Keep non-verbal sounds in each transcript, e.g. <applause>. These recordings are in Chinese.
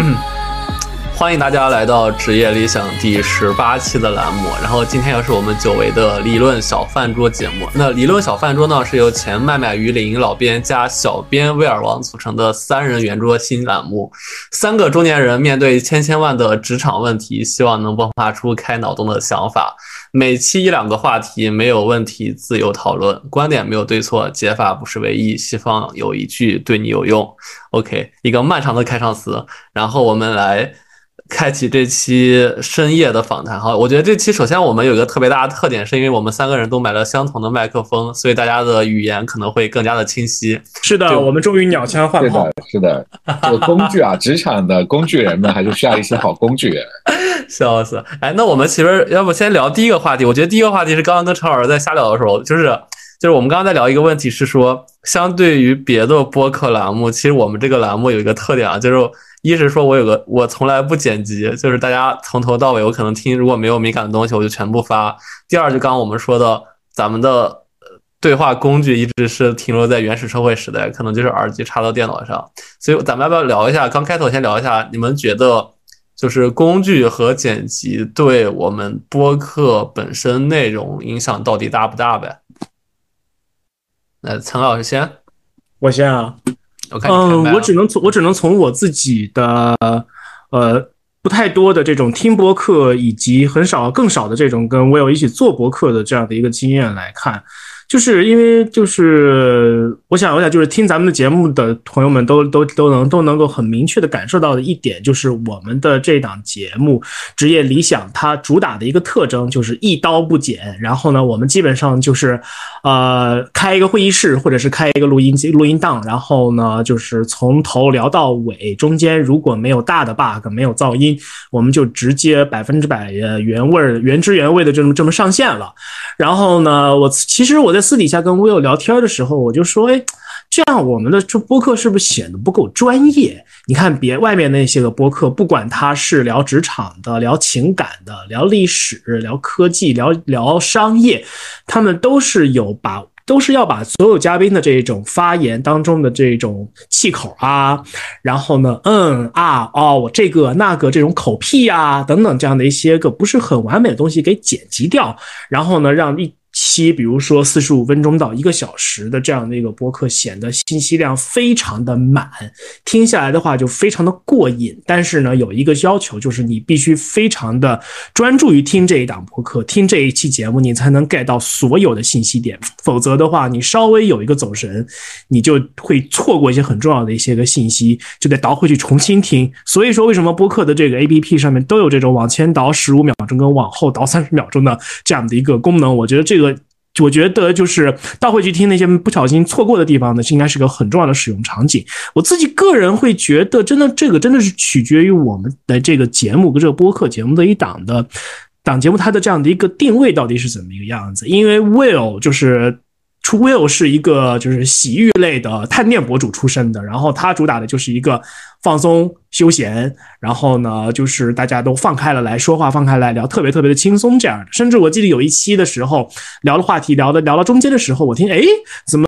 mm <clears throat> 欢迎大家来到职业理想第十八期的栏目。然后今天又是我们久违的理论小饭桌节目。那理论小饭桌呢，是由前麦麦鱼鳞老编加小编威尔王组成的三人圆桌新栏目。三个中年人面对千千万的职场问题，希望能迸发出开脑洞的想法。每期一两个话题，没有问题，自由讨论，观点没有对错，解法不是唯一。西方有一句对你有用。OK，一个漫长的开场词，然后我们来。开启这期深夜的访谈哈，我觉得这期首先我们有一个特别大的特点，是因为我们三个人都买了相同的麦克风，所以大家的语言可能会更加的清晰。是的，我们终于鸟枪换炮。是的，这个工具啊，职场的工具人们还是需要一些好工具人。<laughs> 笑死！哎，那我们其实要不先聊第一个话题？我觉得第一个话题是刚刚跟陈老师在瞎聊的时候，就是就是我们刚刚在聊一个问题，是说相对于别的播客栏目，其实我们这个栏目有一个特点啊，就是。一是说我有个我从来不剪辑，就是大家从头到尾我可能听，如果没有敏感的东西我就全部发。第二就刚刚我们说的，咱们的对话工具一直是停留在原始社会时代，可能就是耳机插到电脑上。所以咱们要不要聊一下？刚开头先聊一下，你们觉得就是工具和剪辑对我们播客本身内容影响到底大不大呗？那陈老师先，我先啊。嗯，我只能从我只能从我自己的呃不太多的这种听播客，以及很少更少的这种跟 Will 一起做播客的这样的一个经验来看。就是因为就是我想我想就是听咱们的节目的朋友们都都都能都能够很明确的感受到的一点，就是我们的这档节目《职业理想》它主打的一个特征就是一刀不剪。然后呢，我们基本上就是呃开一个会议室或者是开一个录音机录音档，然后呢就是从头聊到尾，中间如果没有大的 bug 没有噪音，我们就直接百分之百原味儿原汁原味的这么这么上线了。然后呢，我其实我在。私底下跟 Will 聊天的时候，我就说：“哎，这样我们的这播客是不是显得不够专业？你看别外面那些个播客，不管他是聊职场的、聊情感的、聊历史、聊科技、聊聊商业，他们都是有把。”都是要把所有嘉宾的这种发言当中的这种气口啊，然后呢，嗯啊哦我，这个那个这种口癖啊等等这样的一些个不是很完美的东西给剪辑掉，然后呢，让一。期，比如说四十五分钟到一个小时的这样的一个播客，显得信息量非常的满，听下来的话就非常的过瘾。但是呢，有一个要求，就是你必须非常的专注于听这一档播客，听这一期节目，你才能 get 到所有的信息点。否则的话，你稍微有一个走神，你就会错过一些很重要的一些个信息，就得倒回去重新听。所以说，为什么播客的这个 A P P 上面都有这种往前倒十五秒钟跟往后倒三十秒钟的这样的一个功能？我觉得这个。我觉得就是到会去听那些不小心错过的地方呢，应该是个很重要的使用场景。我自己个人会觉得，真的这个真的是取决于我们的这个节目跟这个播客节目的一档的档节目，它的这样的一个定位到底是怎么一个样子。因为 Will 就是。出 Will 是一个就是洗浴类的探店博主出身的，然后他主打的就是一个放松休闲，然后呢就是大家都放开了来说话，放开来聊，特别特别的轻松这样的。甚至我记得有一期的时候聊的话题聊的聊到中间的时候，我听哎怎么？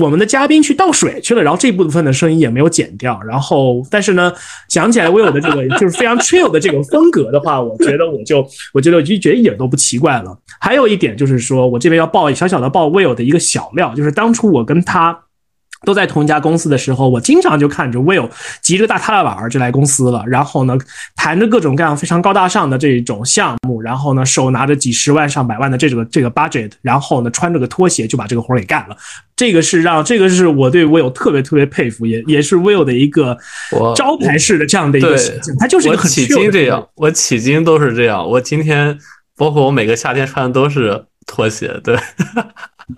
我们的嘉宾去倒水去了，然后这部分的声音也没有剪掉。然后，但是呢，讲起来 Will 的这个就是非常 chill 的这个风格的话，我觉得我就我觉得我就觉得一点都不奇怪了。还有一点就是说，我这边要报小小的报 Will 的一个小料，就是当初我跟他。都在同一家公司的时候，我经常就看着 Will 急着大踏拉板就来公司了，然后呢，谈着各种各样非常高大上的这种项目，然后呢，手拿着几十万上百万的这个这个 budget，然后呢，穿着个拖鞋就把这个活给干了。这个是让这个是我对 Will 特别特别佩服，也也是 Will 的一个招牌式的这样的一个形象。他就是一个很起劲这样，我起劲都是这样。我今天包括我每个夏天穿的都是拖鞋，对。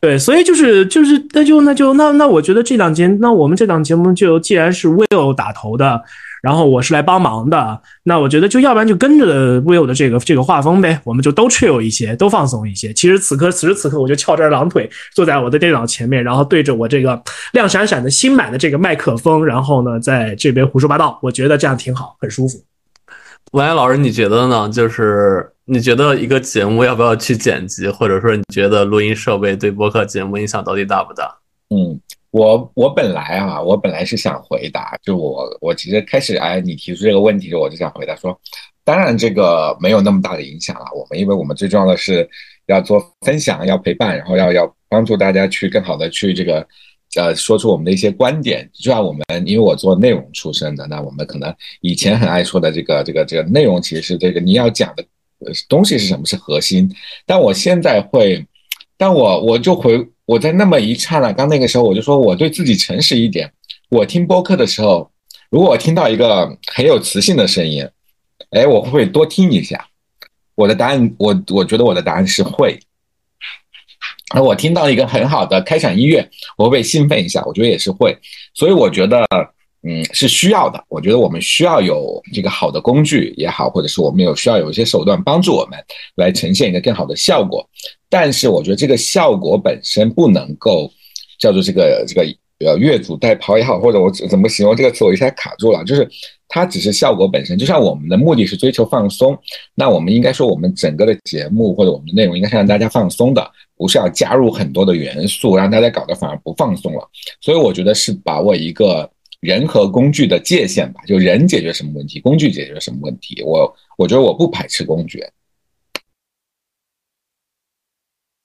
对，所以就是就是那就那就那那我觉得这档节那我们这档节目就既然是 Will 打头的，然后我是来帮忙的，那我觉得就要不然就跟着 Will 的这个这个画风呗，我们就都 chill 一些，都放松一些。其实此刻此时此刻，我就翘着二郎腿坐在我的电脑前面，然后对着我这个亮闪闪的新买的这个麦克风，然后呢在这边胡说八道，我觉得这样挺好，很舒服。文言老师，你觉得呢？就是你觉得一个节目要不要去剪辑，或者说你觉得录音设备对播客节目影响到底大不大？嗯。我我本来啊，我本来是想回答，就我我其实开始哎，你提出这个问题，我就想回答说，当然这个没有那么大的影响了。我们因为我们最重要的是要做分享，要陪伴，然后要要帮助大家去更好的去这个呃说出我们的一些观点。就像我们因为我做内容出身的，那我们可能以前很爱说的这个这个这个内容，其实是这个你要讲的呃东西是什么是核心。但我现在会，但我我就回。我在那么一刹那，刚那个时候我就说，我对自己诚实一点。我听播客的时候，如果我听到一个很有磁性的声音，哎，我会不会多听一下？我的答案，我我觉得我的答案是会。那我听到一个很好的开场音乐，我会不会兴奋一下？我觉得也是会。所以我觉得，嗯，是需要的。我觉得我们需要有这个好的工具也好，或者是我们有需要有一些手段帮助我们来呈现一个更好的效果。但是我觉得这个效果本身不能够叫做这个这个呃越俎代庖也好，或者我怎么形容这个词，我一下卡住了。就是它只是效果本身，就像我们的目的是追求放松，那我们应该说我们整个的节目或者我们的内容应该是让大家放松的，不是要加入很多的元素让大家搞得反而不放松了。所以我觉得是把握一个人和工具的界限吧，就人解决什么问题，工具解决什么问题。我我觉得我不排斥工具。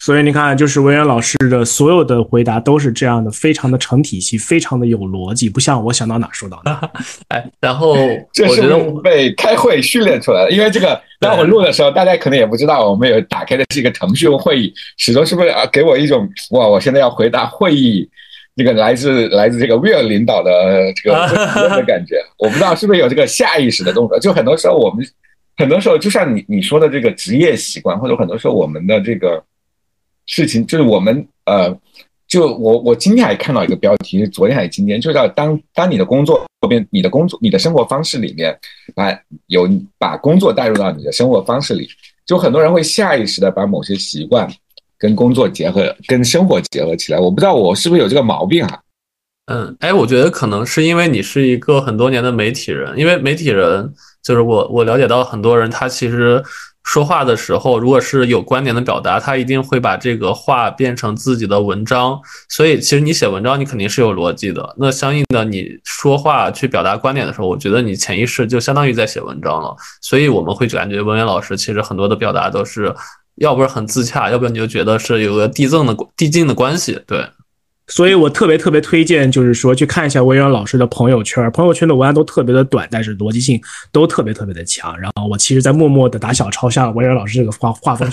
所以你看，就是文渊老师的所有的回答都是这样的，非常的成体系，非常的有逻辑，不像我想到哪说到哪。<laughs> 哎，然后这是被开会训练出来的，因为这个当我录的时候，大家可能也不知道，我们有打开的是一个腾讯会议，始终是不是啊？给我一种哇，我现在要回答会议，这个来自来自这个 <laughs> real 领导的这个的感觉，我不知道是不是有这个下意识的动作。就 <laughs> 很多时候我们，很多时候就像你你说的这个职业习惯，或者很多时候我们的这个。事情就是我们呃，就我我今天还看到一个标题，昨天还是今天，就叫当当你的工作变，你的工作你的生活方式里面，把有把工作带入到你的生活方式里，就很多人会下意识的把某些习惯跟工作结合，跟生活结合起来。我不知道我是不是有这个毛病啊？嗯，哎，我觉得可能是因为你是一个很多年的媒体人，因为媒体人就是我我了解到很多人他其实。说话的时候，如果是有观点的表达，他一定会把这个话变成自己的文章。所以，其实你写文章，你肯定是有逻辑的。那相应的，你说话去表达观点的时候，我觉得你潜意识就相当于在写文章了。所以，我们会感觉文渊老师其实很多的表达都是，要不是很自洽，要不然你就觉得是有个递增的递进的关系。对。所以我特别特别推荐，就是说去看一下文渊老师的朋友圈，朋友圈的文案都特别的短，但是逻辑性都特别特别的强。然后我其实，在默默的打小抄下了文渊老师这个画画风。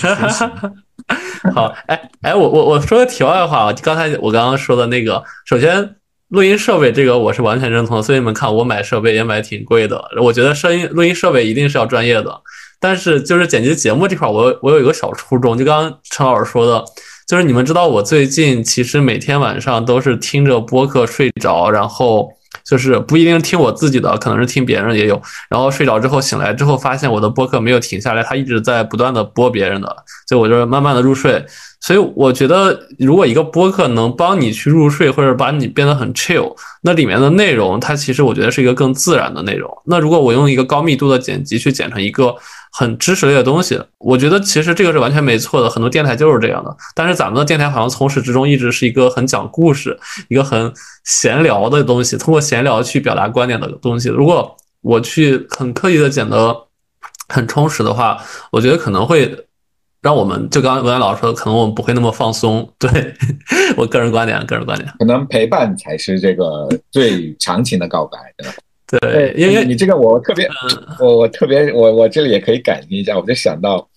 好，哎哎，我我我说个题外话，刚才我刚刚说的那个，首先录音设备这个我是完全认同，所以你们看我买设备也买挺贵的，我觉得声音录音设备一定是要专业的。但是就是剪辑节目这块，我我有一个小初衷，就刚刚陈老师说的。就是你们知道，我最近其实每天晚上都是听着播客睡着，然后就是不一定听我自己的，可能是听别人也有。然后睡着之后醒来之后，发现我的播客没有停下来，它一直在不断的播别人的，所以我就是慢慢的入睡。所以我觉得，如果一个播客能帮你去入睡，或者把你变得很 chill，那里面的内容它其实我觉得是一个更自然的内容。那如果我用一个高密度的剪辑去剪成一个。很知识类的东西，我觉得其实这个是完全没错的。很多电台就是这样的，但是咱们的电台好像从始至终一直是一个很讲故事、一个很闲聊的东西，通过闲聊去表达观点的东西。如果我去很刻意的剪得很充实的话，我觉得可能会让我们就刚刚文安老师说的，可能我们不会那么放松。对 <laughs> 我个人观点，个人观点，可能陪伴才是这个最长情的告白，对吧？对，因为你这个我特别，我我特别，我我这里也可以感激一下，我就想到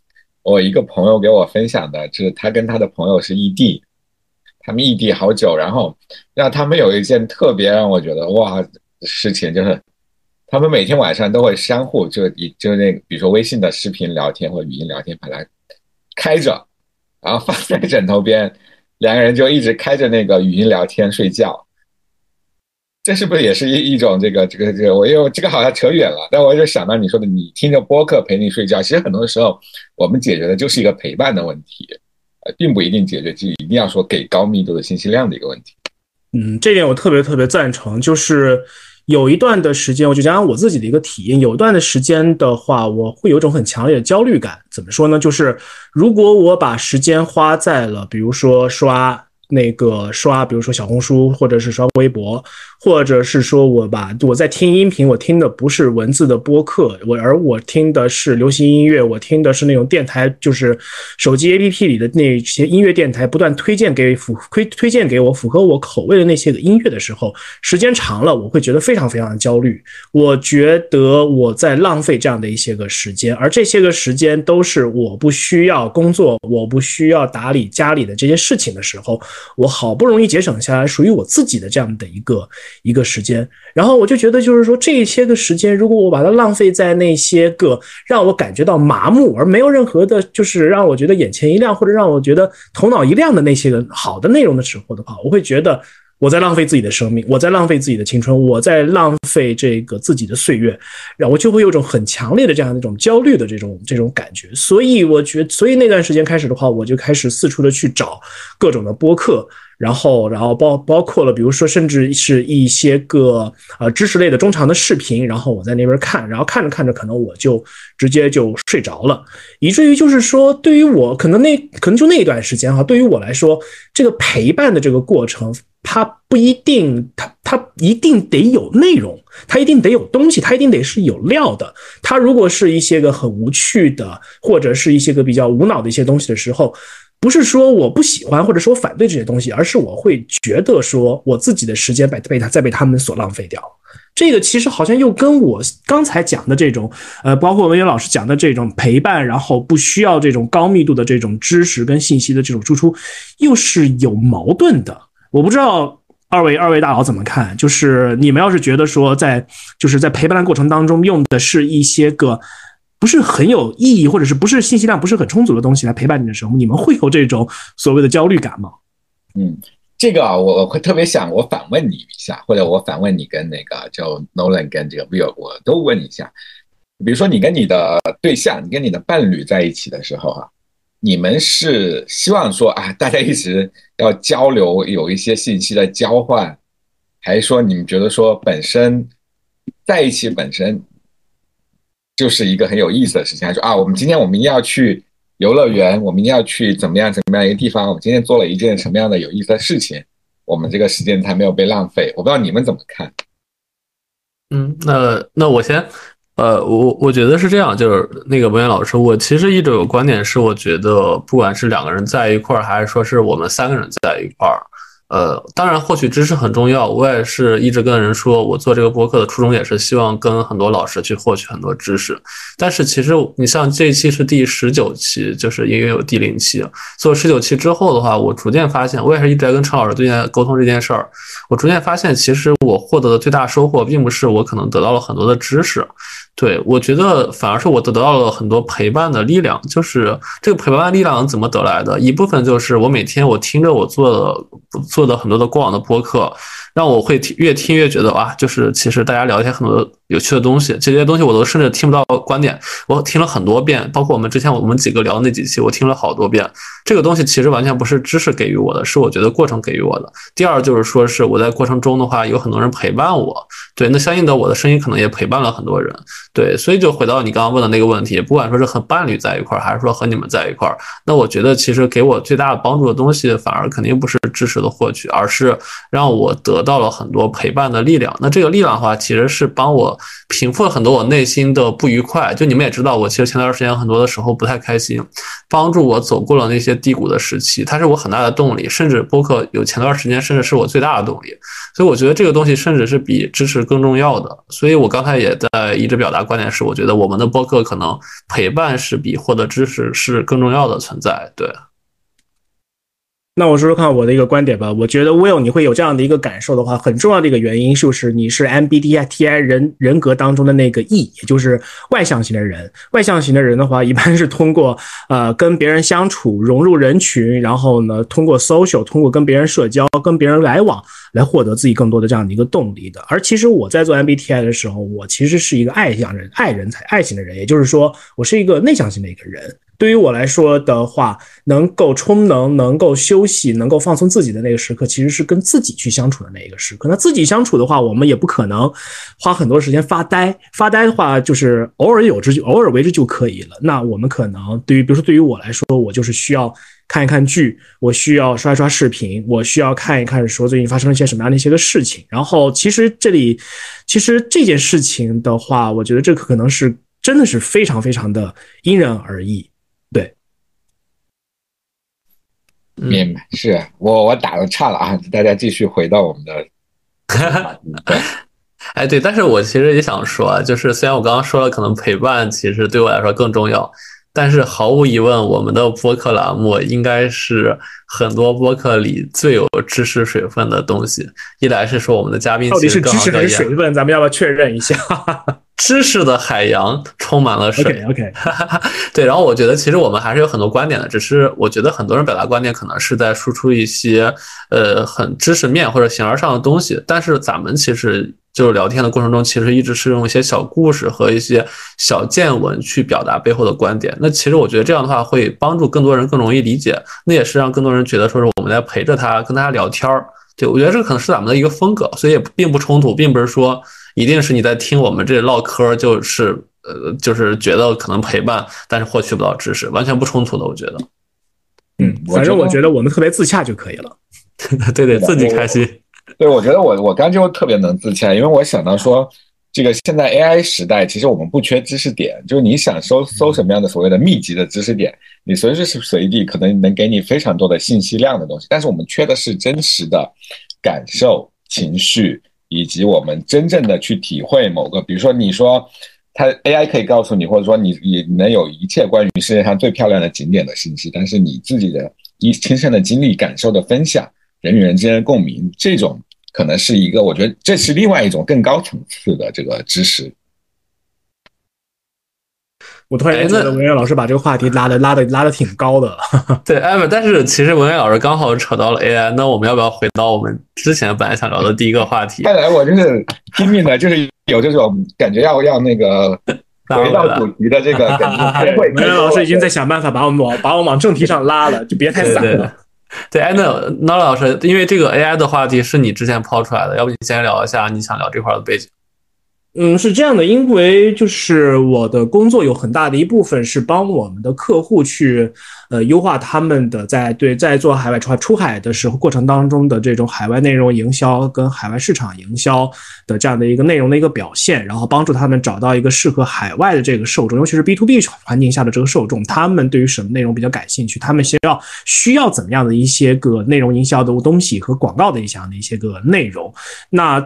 我一个朋友给我分享的，就是他跟他的朋友是异地，他们异地好久，然后让他们有一件特别让我觉得哇事情，就是他们每天晚上都会相互就以就那个比如说微信的视频聊天或语音聊天把它开着，然后放在枕头边，两个人就一直开着那个语音聊天睡觉。这是不是也是一一种这个这个这个？我又这个好像扯远了，但我就想到你说的，你听着播客陪你睡觉。其实很多时候，我们解决的就是一个陪伴的问题，呃，并不一定解决就一定要说给高密度的信息量的一个问题。嗯，这点我特别特别赞成。就是有一段的时间，我就讲讲我自己的一个体验。有一段的时间的话，我会有一种很强烈的焦虑感。怎么说呢？就是如果我把时间花在了，比如说刷。那个刷，比如说小红书，或者是刷微博，或者是说我把我在听音频，我听的不是文字的播客，我而我听的是流行音乐，我听的是那种电台，就是手机 APP 里的那些音乐电台，不断推荐给符推推荐给我符合我口味的那些个音乐的时候，时间长了，我会觉得非常非常的焦虑。我觉得我在浪费这样的一些个时间，而这些个时间都是我不需要工作，我不需要打理家里的这些事情的时候。我好不容易节省下来属于我自己的这样的一个一个时间，然后我就觉得，就是说这些个时间，如果我把它浪费在那些个让我感觉到麻木而没有任何的，就是让我觉得眼前一亮或者让我觉得头脑一亮的那些个好的内容的时候的话，我会觉得。我在浪费自己的生命，我在浪费自己的青春，我在浪费这个自己的岁月，然后我就会有种很强烈的这样的一种焦虑的这种这种感觉。所以我觉，所以那段时间开始的话，我就开始四处的去找各种的播客。然后，然后包包括了，比如说，甚至是一些个呃知识类的中长的视频，然后我在那边看，然后看着看着，可能我就直接就睡着了，以至于就是说，对于我可能那可能就那一段时间哈，对于我来说，这个陪伴的这个过程，它不一定，它它一定得有内容，它一定得有东西，它一定得是有料的。它如果是一些个很无趣的，或者是一些个比较无脑的一些东西的时候。不是说我不喜欢或者说反对这些东西，而是我会觉得说我自己的时间被被他再被他们所浪费掉。这个其实好像又跟我刚才讲的这种，呃，包括文渊老师讲的这种陪伴，然后不需要这种高密度的这种知识跟信息的这种输出，又是有矛盾的。我不知道二位二位大佬怎么看？就是你们要是觉得说在就是在陪伴的过程当中用的是一些个。不是很有意义，或者是不是信息量不是很充足的东西来陪伴你的时候，你们会有这种所谓的焦虑感吗？嗯，这个啊，我我会特别想我反问你一下，或者我反问你跟那个叫 Nolan 跟这个 Will，我都问一下。比如说你跟你的对象，你跟你的伴侣在一起的时候啊，你们是希望说啊，大家一直要交流，有一些信息的交换，还是说你们觉得说本身在一起本身？就是一个很有意思的事情，说啊，我们今天我们一定要去游乐园，我们一定要去怎么样怎么样一个地方，我们今天做了一件什么样的有意思的事情，我们这个时间才没有被浪费。我不知道你们怎么看？嗯，那那我先，呃，我我觉得是这样，就是那个文渊老师，我其实一直有观点是，我觉得不管是两个人在一块儿，还是说是我们三个人在一块儿。呃，当然获取知识很重要。我也是一直跟人说，我做这个播客的初衷也是希望跟很多老师去获取很多知识。但是其实你像这一期是第十九期，就是因为有第零期。做十九期之后的话，我逐渐发现，我也是一直在跟陈老师最近在沟通这件事儿。我逐渐发现，其实我获得的最大收获，并不是我可能得到了很多的知识。对我觉得反而是我得到了很多陪伴的力量，就是这个陪伴力量怎么得来的？一部分就是我每天我听着我做的做做的很多的过往的播客。让我会听越听越觉得哇，就是其实大家聊一些很多有趣的东西，这些东西我都甚至听不到观点，我听了很多遍，包括我们之前我们几个聊的那几期，我听了好多遍。这个东西其实完全不是知识给予我的，是我觉得过程给予我的。第二就是说是我在过程中的话，有很多人陪伴我，对，那相应的我的声音可能也陪伴了很多人，对，所以就回到你刚刚问的那个问题，不管说是和伴侣在一块儿，还是说和你们在一块儿，那我觉得其实给我最大的帮助的东西，反而肯定不是知识的获取，而是让我得。到了很多陪伴的力量，那这个力量的话，其实是帮我平复了很多我内心的不愉快。就你们也知道，我其实前段时间很多的时候不太开心，帮助我走过了那些低谷的时期，它是我很大的动力。甚至播客有前段时间，甚至是我最大的动力。所以我觉得这个东西甚至是比知识更重要的。所以我刚才也在一直表达观点，是我觉得我们的播客可能陪伴是比获得知识是更重要的存在。对。那我说说看我的一个观点吧。我觉得 Will 你会有这样的一个感受的话，很重要的一个原因就是你是 MBTI 人人格当中的那个 E，也就是外向型的人。外向型的人的话，一般是通过呃跟别人相处、融入人群，然后呢通过 social，通过跟别人社交、跟别人来往，来获得自己更多的这样的一个动力的。而其实我在做 MBTI 的时候，我其实是一个爱向人、爱人才、爱型的人，也就是说我是一个内向型的一个人。对于我来说的话，能够充能、能够休息、能够放松自己的那个时刻，其实是跟自己去相处的那一个时刻。那自己相处的话，我们也不可能花很多时间发呆。发呆的话，就是偶尔有之偶尔为之就可以了。那我们可能对于，比如说对于我来说，我就是需要看一看剧，我需要刷一刷视频，我需要看一看说最近发生了一些什么样的一些个事情。然后，其实这里，其实这件事情的话，我觉得这可能是真的是非常非常的因人而异。明白，是我我打的岔了啊，大家继续回到我们的。<laughs> 对，哎对，但是我其实也想说，就是虽然我刚刚说了，可能陪伴其实对我来说更重要，但是毫无疑问，我们的播客栏目应该是很多播客里最有知识水分的东西。一来是说我们的嘉宾到底是知识还是水分，咱们要不要确认一下？<laughs> 知识的海洋充满了水。OK，<laughs> 对。然后我觉得其实我们还是有很多观点的，只是我觉得很多人表达观点可能是在输出一些呃很知识面或者形而上的东西，但是咱们其实就是聊天的过程中，其实一直是用一些小故事和一些小见闻去表达背后的观点。那其实我觉得这样的话会帮助更多人更容易理解，那也是让更多人觉得说是我们在陪着他跟大家聊天儿。对我觉得这可能是咱们的一个风格，所以也并不冲突，并不是说。一定是你在听我们这唠嗑，就是呃，就是觉得可能陪伴，但是获取不到知识，完全不冲突的。我觉得，嗯，反正我觉得我们特别自洽就可以了。<laughs> 对对，自己开心。对，我觉得我我刚就特别能自洽，因为我想到说，这个现在 AI 时代，其实我们不缺知识点，就是你想搜搜什么样的所谓的密集的知识点，你随时随地可能能给你非常多的信息量的东西，但是我们缺的是真实的感受、情绪。以及我们真正的去体会某个，比如说你说，它 AI 可以告诉你，或者说你你能有一切关于世界上最漂亮的景点的信息，但是你自己的一亲身的经历感受的分享，人与人之间的共鸣，这种可能是一个，我觉得这是另外一种更高层次的这个知识。我突然觉得文渊老师把这个话题拉的拉的拉的挺高的，<laughs> 对，哎不，但是其实文渊老师刚好扯到了 AI，那我们要不要回到我们之前本来想聊的第一个话题？看来我就是拼命的，就是有这种感觉，要要那个 <laughs> 回到主题的这个感觉。<laughs> 文渊老师已经在想办法把我们往把我们往正题上拉了，就别太散了。对，哎，那那老师，因为这个 AI 的话题是你之前抛出来的，要不你先聊一下你想聊这块的背景？嗯，是这样的，因为就是我的工作有很大的一部分是帮我们的客户去，呃，优化他们的在对在做海外出海出海的时候过程当中的这种海外内容营销跟海外市场营销的这样的一个内容的一个表现，然后帮助他们找到一个适合海外的这个受众，尤其是 B to B 环境下的这个受众，他们对于什么内容比较感兴趣，他们需要需要怎么样的一些个内容营销的东西和广告的一项的一些个内容，那。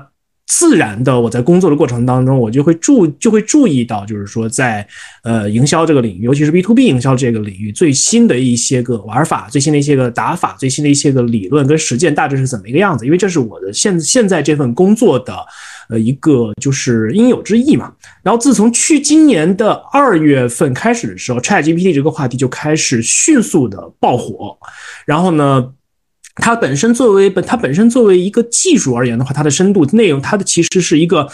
自然的，我在工作的过程当中，我就会注就会注意到，就是说，在呃营销这个领域，尤其是 B to B 营销这个领域，最新的一些个玩法，最新的一些个打法，最新的一些个理论跟实践大致是怎么一个样子？因为这是我的现现在这份工作的呃一个就是应有之义嘛。然后自从去今年的二月份开始的时候，ChatGPT 这个话题就开始迅速的爆火，然后呢。它本身作为本，它本身作为一个技术而言的话，它的深度内容，它的其实是一个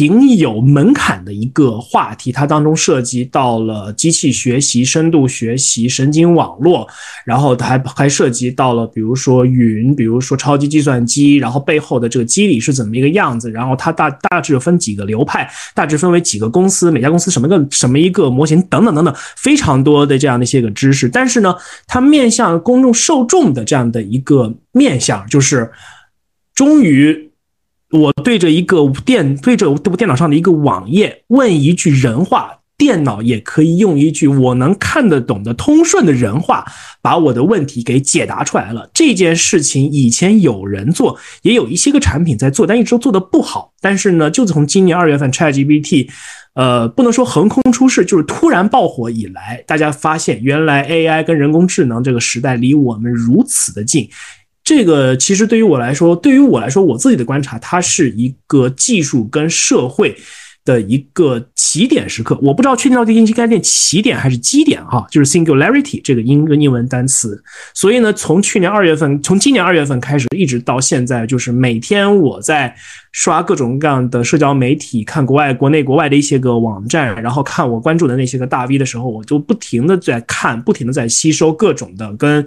挺有门槛的一个话题。它当中涉及到了机器学习、深度学习、神经网络，然后还还涉及到了比如说云，比如说超级计算机，然后背后的这个机理是怎么一个样子？然后它大大致分几个流派，大致分为几个公司，每家公司什么个什么一个模型等等等等，非常多的这样的一些个知识。但是呢，它面向公众受众的这样的一个。面向就是，终于，我对着一个电对着这部电脑上的一个网页问一句人话，电脑也可以用一句我能看得懂的通顺的人话，把我的问题给解答出来了。这件事情以前有人做，也有一些个产品在做，但一直都做的不好。但是呢，就从今年二月份 ChatGPT。呃，不能说横空出世，就是突然爆火以来，大家发现原来 AI 跟人工智能这个时代离我们如此的近。这个其实对于我来说，对于我来说，我自己的观察，它是一个技术跟社会的一个起点时刻，我不知道确定到底应该念起点还是基点哈，就是 singularity 这个英英文单词。所以呢，从去年二月份，从今年二月份开始，一直到现在，就是每天我在刷各种各样的社交媒体，看国外、国内、国外的一些个网站，然后看我关注的那些个大 V 的时候，我就不停的在看，不停的在吸收各种的跟。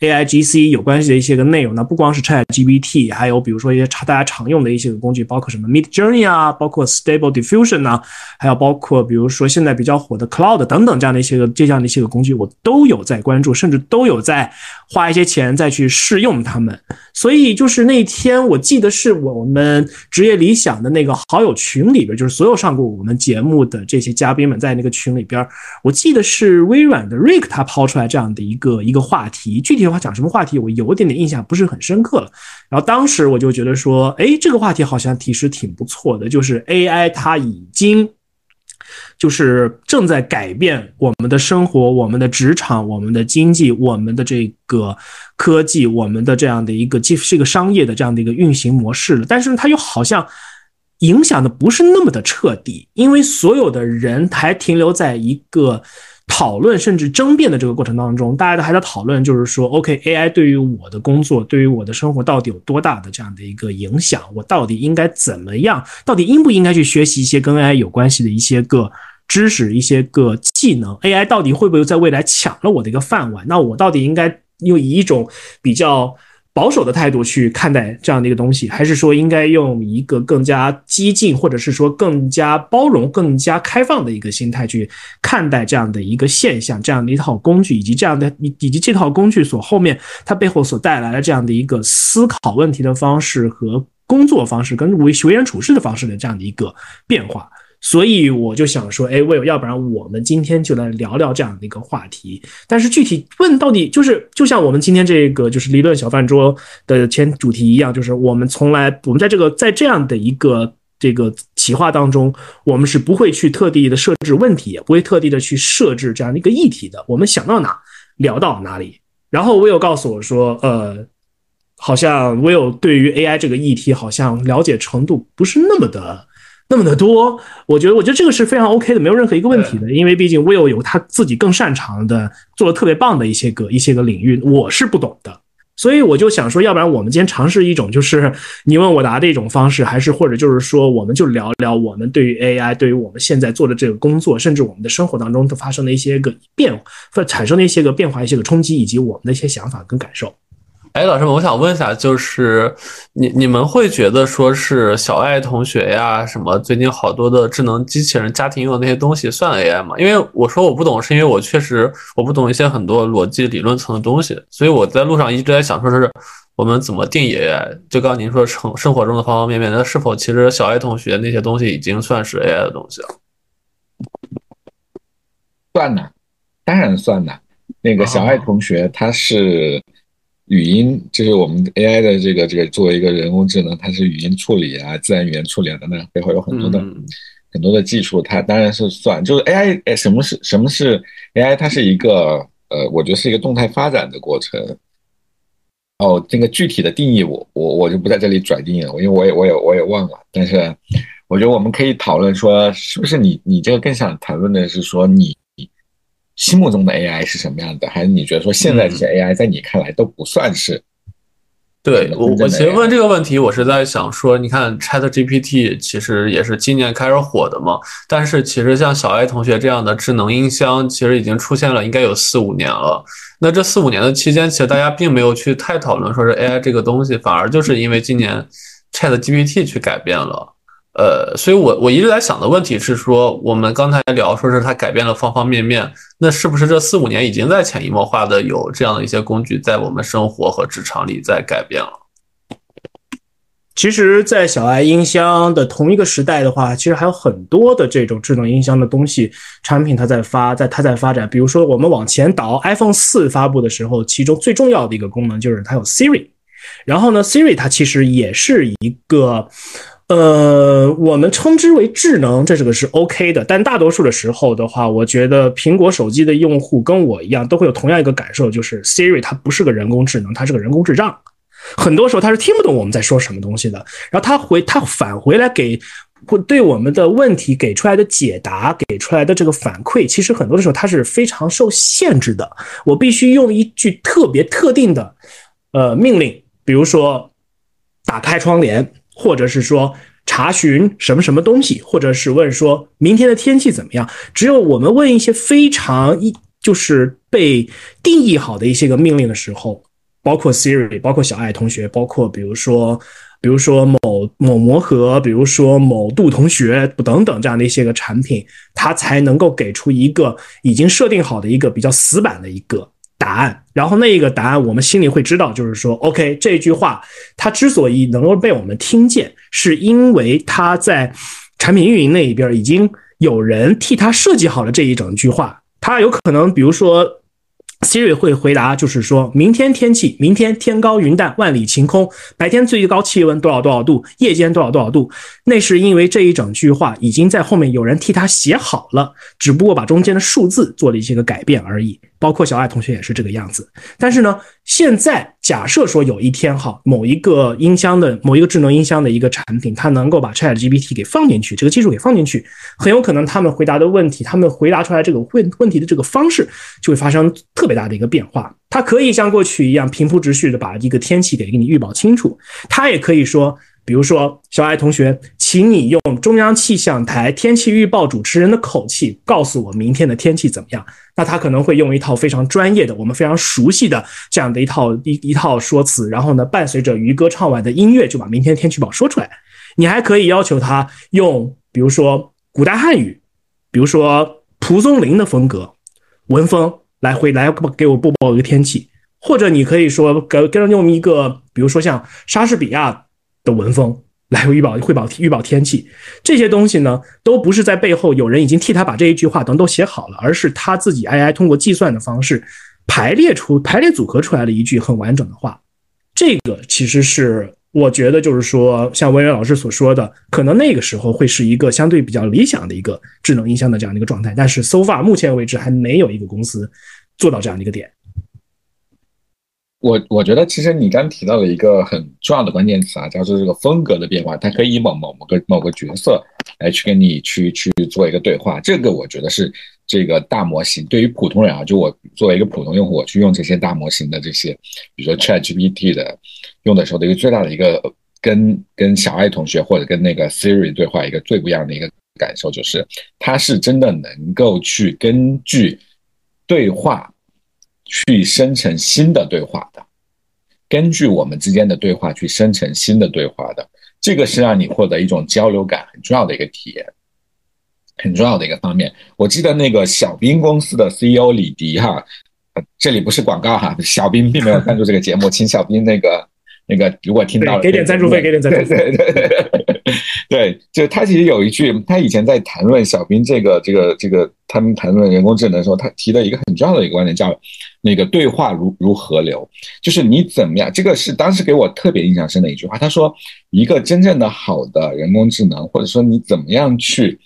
A I G C 有关系的一些个内容呢，不光是 Chat G P T，还有比如说一些常大家常用的一些个工具，包括什么 Mid Journey 啊，包括 Stable Diffusion 啊，还有包括比如说现在比较火的 Cloud 等等这样的一些个这样的一些个工具，我都有在关注，甚至都有在花一些钱再去试用它们。所以就是那天我记得是我们职业理想的那个好友群里边，就是所有上过我们节目的这些嘉宾们在那个群里边，我记得是微软的 Rick 他抛出来这样的一个一个话题，具体。讲什么话题，我有点点印象不是很深刻了。然后当时我就觉得说，哎，这个话题好像其实挺不错的，就是 AI 它已经就是正在改变我们的生活、我们的职场、我们的经济、我们的这个科技、我们的这样的一个既是一个商业的这样的一个运行模式了。但是它又好像影响的不是那么的彻底，因为所有的人还停留在一个。讨论甚至争辩的这个过程当中，大家都还在讨论，就是说，OK，AI 对于我的工作，对于我的生活到底有多大的这样的一个影响？我到底应该怎么样？到底应不应该去学习一些跟 AI 有关系的一些个知识、一些个技能？AI 到底会不会在未来抢了我的一个饭碗？那我到底应该用以一种比较？保守的态度去看待这样的一个东西，还是说应该用一个更加激进，或者是说更加包容、更加开放的一个心态去看待这样的一个现象、这样的一套工具，以及这样的以及这套工具所后面它背后所带来的这样的一个思考问题的方式和工作方式，跟为为人处事的方式的这样的一个变化。所以我就想说，哎，，Will，要不然我们今天就来聊聊这样的一个话题。但是具体问到底就是，就像我们今天这个就是理论小饭桌的前主题一样，就是我们从来我们在这个在这样的一个这个企划当中，我们是不会去特地的设置问题，也不会特地的去设置这样的一个议题的。我们想到哪聊到哪里。然后 Will 告诉我说，呃，好像 Will 对于 AI 这个议题好像了解程度不是那么的。那么的多，我觉得，我觉得这个是非常 OK 的，没有任何一个问题的，因为毕竟 Will 有他自己更擅长的、做的特别棒的一些个一些个领域，我是不懂的，所以我就想说，要不然我们今天尝试一种就是你问我答的一种方式，还是或者就是说，我们就聊聊我们对于 AI，对于我们现在做的这个工作，甚至我们的生活当中都发生的一些个变，或产生的一些个变化、一些个冲击，以及我们的一些想法跟感受。哎，老师们，我想问一下，就是你你们会觉得说是小爱同学呀，什么最近好多的智能机器人家庭用的那些东西算 AI 吗？因为我说我不懂，是因为我确实我不懂一些很多逻辑理论层的东西，所以我在路上一直在想，说是我们怎么定义 AI？就刚刚您说生生活中的方方面面，那是否其实小爱同学那些东西已经算是 AI 的东西了？算呢，当然算呢。那个小爱同学他是。语音就是我们 AI 的这个这个作为一个人工智能，它是语音处理啊、自然语言处理啊等等，背后有很多的很多的技术，它当然是算。就是 AI，哎，什么是什么是 AI？它是一个呃，我觉得是一个动态发展的过程。哦，这个具体的定义，我我我就不在这里拽定义了，因为我也我也我也忘了。但是我觉得我们可以讨论说，是不是你你这个更想谈论的是说你。心目中的 AI 是什么样的？还是你觉得说现在这些 AI 在你看来都不算是？对我，我其实问这个问题，我是在想说，你看 ChatGPT 其实也是今年开始火的嘛，但是其实像小爱同学这样的智能音箱，其实已经出现了应该有四五年了。那这四五年的期间，其实大家并没有去太讨论说是 AI 这个东西，反而就是因为今年 ChatGPT 去改变了。呃，所以，我我一直在想的问题是说，我们刚才聊说是它改变了方方面面，那是不是这四五年已经在潜移默化的有这样的一些工具在我们生活和职场里在改变了？其实，在小爱音箱的同一个时代的话，其实还有很多的这种智能音箱的东西产品，它在发，在它在发展。比如说，我们往前倒，iPhone 四发布的时候，其中最重要的一个功能就是它有 Siri，然后呢，Siri 它其实也是一个。呃，我们称之为智能，这是个是 OK 的。但大多数的时候的话，我觉得苹果手机的用户跟我一样，都会有同样一个感受，就是 Siri 它不是个人工智能，它是个人工智障。很多时候它是听不懂我们在说什么东西的。然后它回它返回来给或对我们的问题给出来的解答，给出来的这个反馈，其实很多的时候它是非常受限制的。我必须用一句特别特定的呃命令，比如说打开窗帘，或者是说查询什么什么东西，或者是问说明天的天气怎么样。只有我们问一些非常一就是被定义好的一些个命令的时候，包括 Siri，包括小爱同学，包括比如说。比如说某某魔盒，比如说某度同学等等这样的一些个产品，它才能够给出一个已经设定好的一个比较死板的一个答案。然后那一个答案，我们心里会知道，就是说，OK，这句话它之所以能够被我们听见，是因为它在产品运营那一边已经有人替他设计好了这一整句话。它有可能，比如说。Siri 会回答，就是说明天天气，明天天高云淡，万里晴空，白天最高气温多少多少度，夜间多少多少度。那是因为这一整句话已经在后面有人替他写好了，只不过把中间的数字做了一些个改变而已。包括小爱同学也是这个样子。但是呢，现在假设说有一天哈，某一个音箱的某一个智能音箱的一个产品，它能够把 ChatGPT 给放进去，这个技术给放进去，很有可能他们回答的问题，他们回答出来这个问问题的这个方式就会发生特别大的一个变化。它可以像过去一样平铺直叙的把一个天气给给你预报清楚，它也可以说。比如说，小爱同学，请你用中央气象台天气预报主持人的口气告诉我明天的天气怎么样。那他可能会用一套非常专业的、我们非常熟悉的这样的一套一一套说辞，然后呢，伴随着渔歌唱完的音乐，就把明天天气预报说出来。你还可以要求他用，比如说古代汉语，比如说蒲松龄的风格文风来回来给我播报一个天气，或者你可以说给跟用一个，比如说像莎士比亚。的文风来预报、汇报、预报天气这些东西呢，都不是在背后有人已经替他把这一句话等都写好了，而是他自己 AI 通过计算的方式排列出、排列组合出来的一句很完整的话。这个其实是我觉得，就是说，像文渊老师所说的，可能那个时候会是一个相对比较理想的一个智能音箱的这样的一个状态。但是，so far 目前为止还没有一个公司做到这样的一个点。我我觉得其实你刚提到了一个很重要的关键词啊，叫做这个风格的变化，它可以某某某个某个角色来去跟你去去做一个对话。这个我觉得是这个大模型对于普通人啊，就我作为一个普通用户，我去用这些大模型的这些，比如说 ChatGPT 的用的时候的一个最大的一个跟跟小爱同学或者跟那个 Siri 对话一个最不一样的一个感受，就是它是真的能够去根据对话。去生成新的对话的，根据我们之间的对话去生成新的对话的，这个是让你获得一种交流感很重要的一个体验，很重要的一个方面。我记得那个小兵公司的 CEO 李迪哈，这里不是广告哈，小兵并没有赞助这个节目，请小兵那个。那个，如果听到给点赞助费，给点赞助费。对对对，<laughs> 对，就他其实有一句，他以前在谈论小兵这个这个这个，他们谈论人工智能的时候，他提的一个很重要的一个观点，叫那个对话如如河流，就是你怎么样，这个是当时给我特别印象深的一句话。他说，一个真正的好的人工智能，或者说你怎么样去，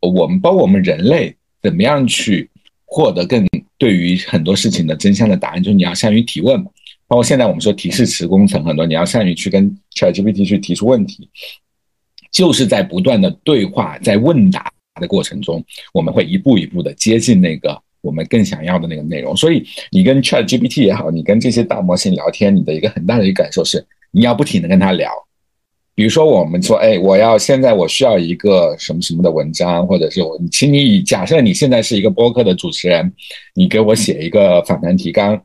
我们包括我们人类怎么样去获得更对于很多事情的真相的答案，就是你要善于提问。包括现在我们说提示词工程很多，你要善于去跟 ChatGPT 去提出问题，就是在不断的对话、在问答的过程中，我们会一步一步的接近那个我们更想要的那个内容。所以你跟 ChatGPT 也好，你跟这些大模型聊天，你的一个很大的一个感受是，你要不停的跟他聊。比如说我们说，哎，我要现在我需要一个什么什么的文章，或者是我，请你以假设你现在是一个播客的主持人，你给我写一个访谈提纲。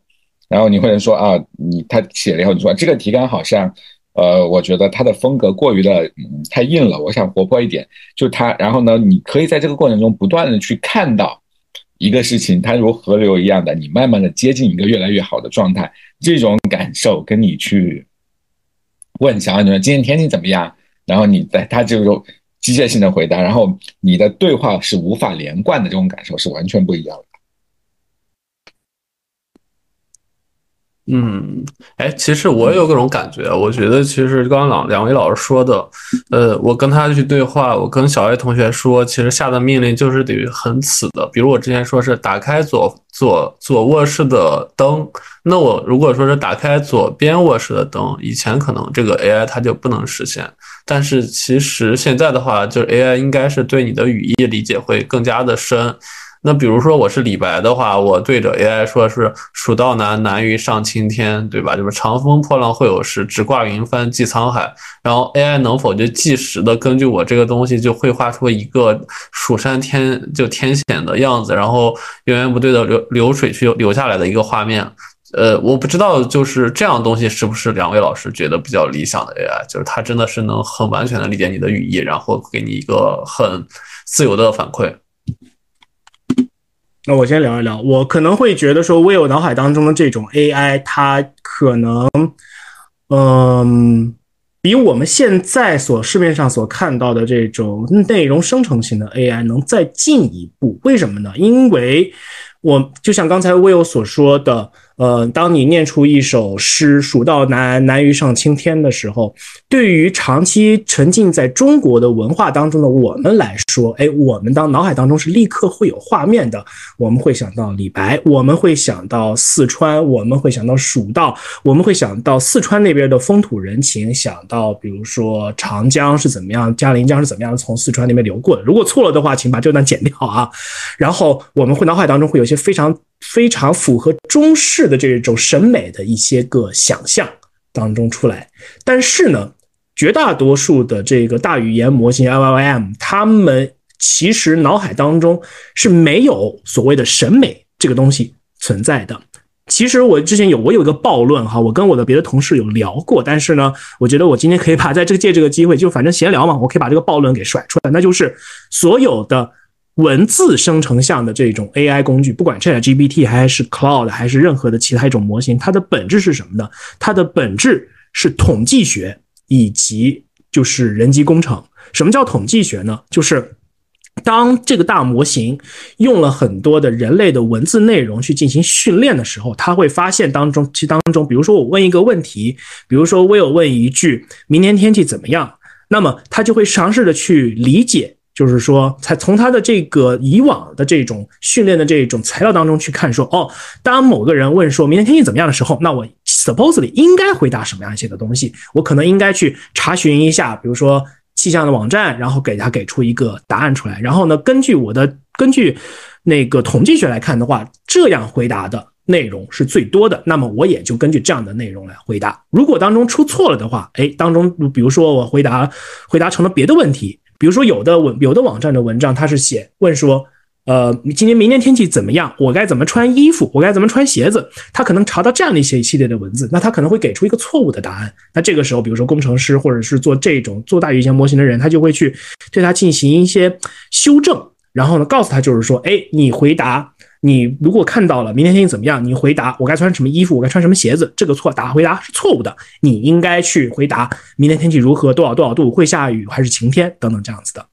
然后你会说啊，你他写了以后，你说这个提纲好像，呃，我觉得他的风格过于的嗯太硬了，我想活泼一点。就他，然后呢，你可以在这个过程中不断的去看到一个事情，它如河流一样的，你慢慢的接近一个越来越好的状态。这种感受跟你去问小安同学今天天气怎么样，然后你在他这种机械性的回答，然后你的对话是无法连贯的这种感受是完全不一样的。嗯，哎，其实我也有各种感觉。我觉得，其实刚刚两两位老师说的，呃，我跟他去对话，我跟小 A 同学说，其实下的命令就是得很死的。比如我之前说是打开左左左卧室的灯，那我如果说是打开左边卧室的灯，以前可能这个 AI 它就不能实现。但是其实现在的话，就是 AI 应该是对你的语义理解会更加的深。那比如说我是李白的话，我对着 AI 说是“蜀道难，难于上青天”，对吧？就是“长风破浪会有时，直挂云帆济沧海”。然后 AI 能否就即时的根据我这个东西就绘画出一个蜀山天就天险的样子，然后源源不断的流流水去流下来的一个画面？呃，我不知道就是这样东西是不是两位老师觉得比较理想的 AI？就是它真的是能很完全的理解你的语义，然后给你一个很自由的反馈。那我先聊一聊，我可能会觉得说，我有脑海当中的这种 AI，它可能，嗯，比我们现在所市面上所看到的这种内容生成型的 AI 能再进一步。为什么呢？因为我就像刚才 Will 所说的。呃，当你念出一首诗“蜀道难，难于上青天”的时候，对于长期沉浸在中国的文化当中的我们来说，哎，我们当脑海当中是立刻会有画面的。我们会想到李白，我们会想到四川，我们会想到蜀道，我们会想到四川那边的风土人情，想到比如说长江是怎么样，嘉陵江是怎么样从四川那边流过的。如果错了的话，请把这段剪掉啊。然后我们会脑海当中会有一些非常。非常符合中式的这种审美的一些个想象当中出来，但是呢，绝大多数的这个大语言模型 LLM，他们其实脑海当中是没有所谓的审美这个东西存在的。其实我之前有我有一个暴论哈，我跟我的别的同事有聊过，但是呢，我觉得我今天可以把在这个借这个机会，就反正闲聊嘛，我可以把这个暴论给甩出来，那就是所有的。文字生成像的这种 AI 工具，不管 ChatGPT 还是 Cloud 还是任何的其他一种模型，它的本质是什么呢？它的本质是统计学以及就是人机工程。什么叫统计学呢？就是当这个大模型用了很多的人类的文字内容去进行训练的时候，它会发现当中其当中，比如说我问一个问题，比如说我有问一句“明天天气怎么样”，那么它就会尝试的去理解。就是说，才从他的这个以往的这种训练的这种材料当中去看，说哦，当某个人问说明天天气怎么样的时候，那我 supposedly 应该回答什么样一些的东西？我可能应该去查询一下，比如说气象的网站，然后给他给出一个答案出来。然后呢，根据我的根据那个统计学来看的话，这样回答的内容是最多的。那么我也就根据这样的内容来回答。如果当中出错了的话，哎，当中比如说我回答回答成了别的问题。比如说，有的文有的网站的文章，它是写问说，呃，你今年明年天气怎么样？我该怎么穿衣服？我该怎么穿鞋子？他可能查到这样的一些一系列的文字，那他可能会给出一个错误的答案。那这个时候，比如说工程师或者是做这种做大语言模型的人，他就会去对他进行一些修正，然后呢，告诉他就是说，哎，你回答。你如果看到了明天天气怎么样，你回答我该穿什么衣服，我该穿什么鞋子，这个错答回答是错误的。你应该去回答明天天气如何，多少多少度，会下雨还是晴天等等这样子的。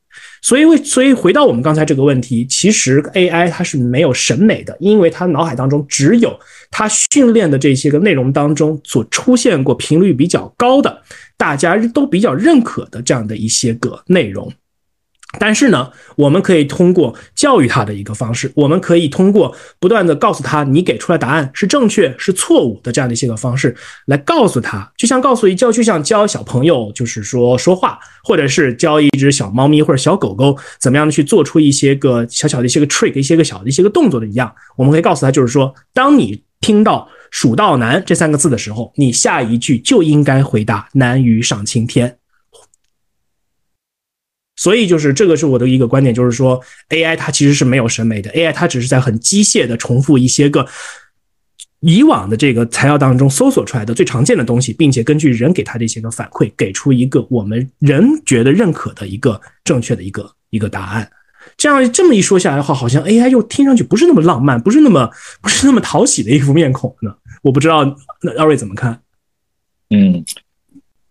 所以为所以回到我们刚才这个问题，其实 AI 它是没有审美的，因为它脑海当中只有它训练的这些个内容当中所出现过频率比较高的，大家都比较认可的这样的一些个内容。但是呢，我们可以通过教育他的一个方式，我们可以通过不断的告诉他你给出来答案是正确是错误的这样的一些个方式来告诉他，就像告诉一教，就像教小朋友就是说说话，或者是教一只小猫咪或者小狗狗怎么样的去做出一些个小小的一些个 trick，一些个小的一些个动作的一样，我们可以告诉他，就是说，当你听到“蜀道难”这三个字的时候，你下一句就应该回答“难于上青天”。所以就是这个是我的一个观点，就是说 AI 它其实是没有审美的，AI 它只是在很机械的重复一些个以往的这个材料当中搜索出来的最常见的东西，并且根据人给它的一些个反馈，给出一个我们人觉得认可的一个正确的一个一个答案。这样这么一说下来的话，好像 AI 又听上去不是那么浪漫，不是那么不是那么讨喜的一副面孔呢。我不知道那二位怎么看？嗯，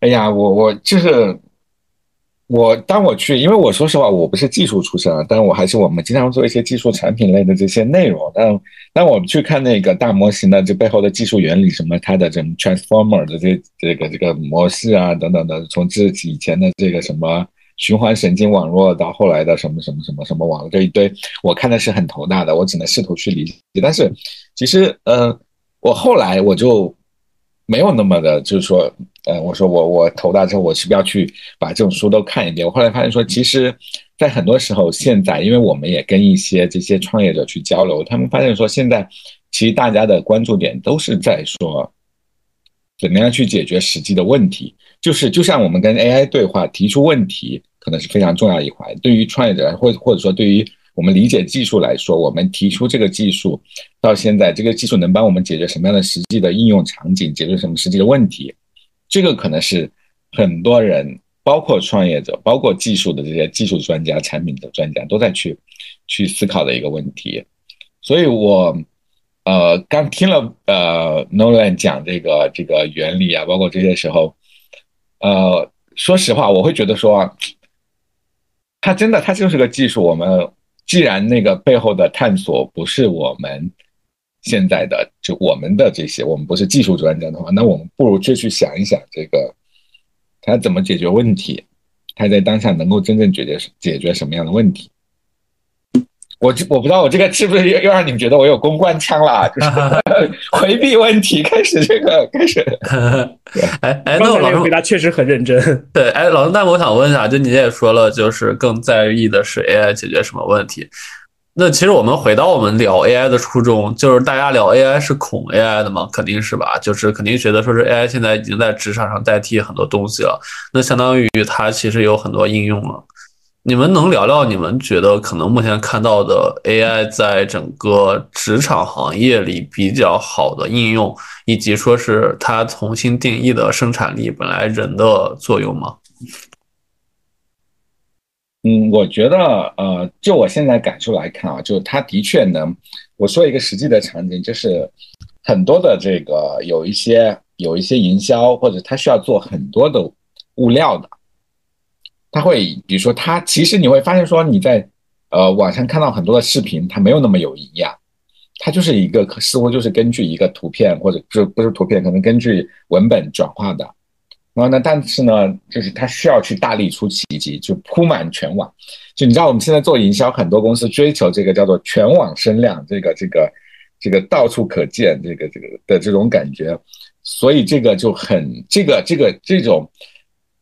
哎呀，我我就是。我当我去，因为我说实话，我不是技术出身啊，但我还是我们经常做一些技术产品类的这些内容。但但我们去看那个大模型的这背后的技术原理，什么它的这种 transformer 的这这个这个模式啊等等的，从自己以前的这个什么循环神经网络到后来的什么什么什么什么网络这一堆，我看的是很头大的，我只能试图去理解。但是其实，呃，我后来我就。没有那么的，就是说，呃，我说我我投大之后，我是不是要去把这种书都看一遍？我后来发现说，其实，在很多时候，现在，因为我们也跟一些这些创业者去交流，他们发现说，现在其实大家的关注点都是在说，怎么样去解决实际的问题。就是就像我们跟 AI 对话，提出问题可能是非常重要一环。对于创业者，或或者说对于我们理解技术来说，我们提出这个技术到现在，这个技术能帮我们解决什么样的实际的应用场景，解决什么实际的问题？这个可能是很多人，包括创业者，包括技术的这些技术专家、产品的专家都在去去思考的一个问题。所以，我呃刚听了呃 Nolan 讲这个这个原理啊，包括这些时候，呃，说实话，我会觉得说，它真的它就是个技术，我们。既然那个背后的探索不是我们现在的，就我们的这些，我们不是技术专家的话，那我们不如就去想一想，这个他怎么解决问题，他在当下能够真正解决解决什么样的问题。我我不知道我这个是不是又又让你们觉得我有公关腔了，<laughs> 就是 <laughs> 回避问题，开始这个开始。<laughs> 哎哎，那我老师回答确实很认真。对，哎，老师，那我想问一下，就你也说了，就是更在意的是 AI 解决什么问题？那其实我们回到我们聊 AI 的初衷，就是大家聊 AI 是恐 AI 的嘛？肯定是吧，就是肯定觉得说是 AI 现在已经在职场上代替很多东西了，那相当于它其实有很多应用了。你们能聊聊你们觉得可能目前看到的 AI 在整个职场行业里比较好的应用，以及说是它重新定义的生产力本来人的作用吗？嗯，我觉得，呃，就我现在感受来看啊，就它的确能，我说一个实际的场景，就是很多的这个有一些有一些营销或者它需要做很多的物料的。他会，比如说，他其实你会发现说，你在呃网上看到很多的视频，它没有那么有营养，它就是一个似乎就是根据一个图片或者不不是图片，可能根据文本转化的。然后呢，但是呢，就是它需要去大力出奇迹，就铺满全网。就你知道，我们现在做营销，很多公司追求这个叫做全网声量，这个这个这个到处可见，这个这个的这种感觉，所以这个就很这个这个这种。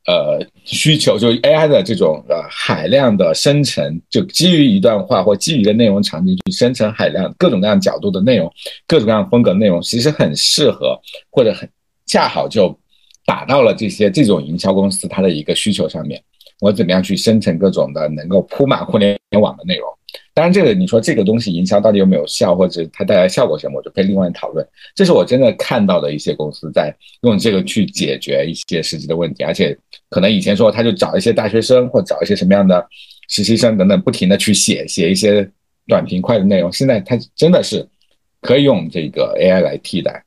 呃，需求就 AI 的这种呃海量的生成，就基于一段话或基于一个内容场景去生成海量各种各样角度的内容，各种各样风格内容，其实很适合或者很恰好就打到了这些这种营销公司它的一个需求上面。我怎么样去生成各种的能够铺满互联网的内容？当然，这个你说这个东西营销到底有没有效，或者它带来效果什么，我就可以另外讨论。这是我真的看到的一些公司在用这个去解决一些实际的问题，而且可能以前说他就找一些大学生或找一些什么样的实习生等等，不停的去写写一些短平快的内容。现在它真的是可以用这个 AI 来替代。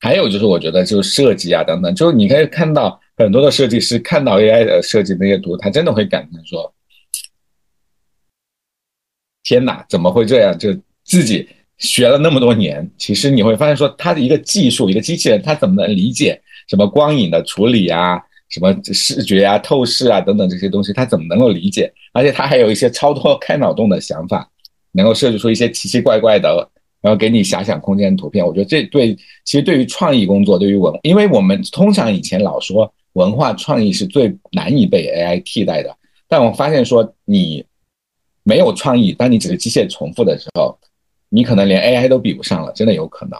还有就是，我觉得就是设计啊等等，就是你可以看到。很多的设计师看到 AI 的设计那些图，他真的会感叹说：“天哪，怎么会这样？”就自己学了那么多年，其实你会发现说，他的一个技术，一个机器人，他怎么能理解什么光影的处理啊，什么视觉啊、透视啊等等这些东西，他怎么能够理解？而且他还有一些超多开脑洞的想法，能够设计出一些奇奇怪怪的。然后给你遐想空间的图片，我觉得这对其实对于创意工作，对于文，因为我们通常以前老说文化创意是最难以被 AI 替代的，但我发现说你没有创意，当你只是机械重复的时候，你可能连 AI 都比不上了，真的有可能。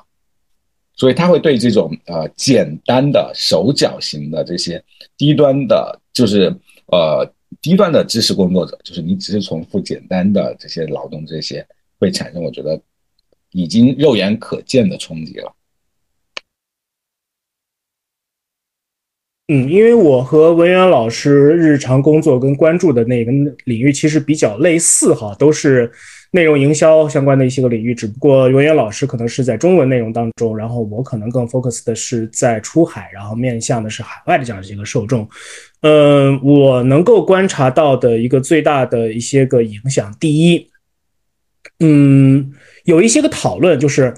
所以他会对这种呃简单的手脚型的这些低端的，就是呃低端的知识工作者，就是你只是重复简单的这些劳动，这些会产生，我觉得。已经肉眼可见的冲击了。嗯，因为我和文渊老师日常工作跟关注的那个领域其实比较类似哈，都是内容营销相关的一些个领域，只不过文渊老师可能是在中文内容当中，然后我可能更 focus 的是在出海，然后面向的是海外的这样的一个受众。嗯，我能够观察到的一个最大的一些个影响，第一，嗯，有一些个讨论就是。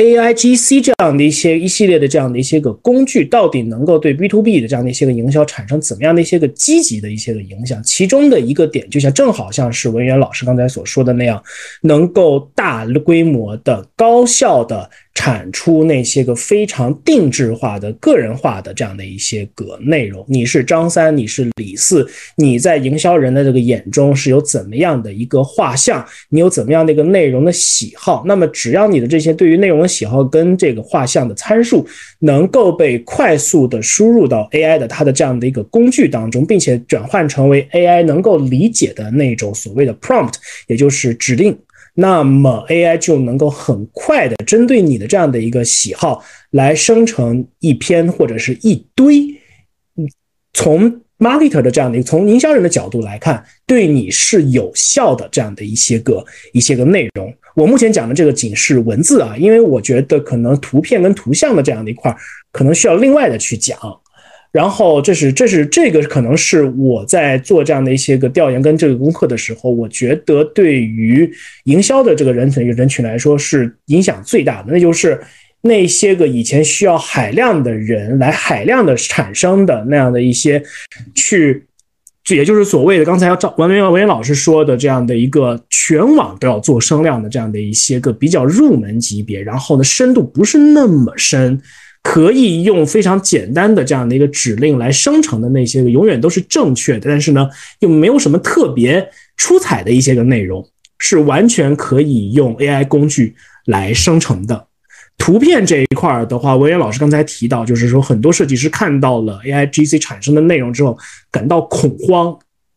A I G C 这样的一些一系列的这样的一些个工具，到底能够对 B to B 的这样的一些个营销产生怎么样的一些个积极的一些个影响？其中的一个点，就像正好像是文渊老师刚才所说的那样，能够大规模的、高效的。产出那些个非常定制化的、个人化的这样的一些个内容。你是张三，你是李四，你在营销人的这个眼中是有怎么样的一个画像？你有怎么样的一个内容的喜好？那么只要你的这些对于内容的喜好跟这个画像的参数能够被快速的输入到 AI 的它的这样的一个工具当中，并且转换成为 AI 能够理解的那种所谓的 prompt，也就是指令。那么 AI 就能够很快的针对你的这样的一个喜好来生成一篇或者是一堆，从 marketer 的这样的从营销人的角度来看，对你是有效的这样的一些个一些个内容。我目前讲的这个仅是文字啊，因为我觉得可能图片跟图像的这样的一块可能需要另外的去讲。然后，这是这是这个可能是我在做这样的一些个调研跟这个功课的时候，我觉得对于营销的这个人群人群来说是影响最大的，那就是那些个以前需要海量的人来海量的产生的那样的一些去，也就是所谓的刚才要赵文文文老师说的这样的一个全网都要做声量的这样的一些个比较入门级别，然后呢深度不是那么深。可以用非常简单的这样的一个指令来生成的那些个永远都是正确的，但是呢又没有什么特别出彩的一些个内容，是完全可以用 AI 工具来生成的。图片这一块儿的话，文渊老师刚才提到，就是说很多设计师看到了 AI GC 产生的内容之后感到恐慌，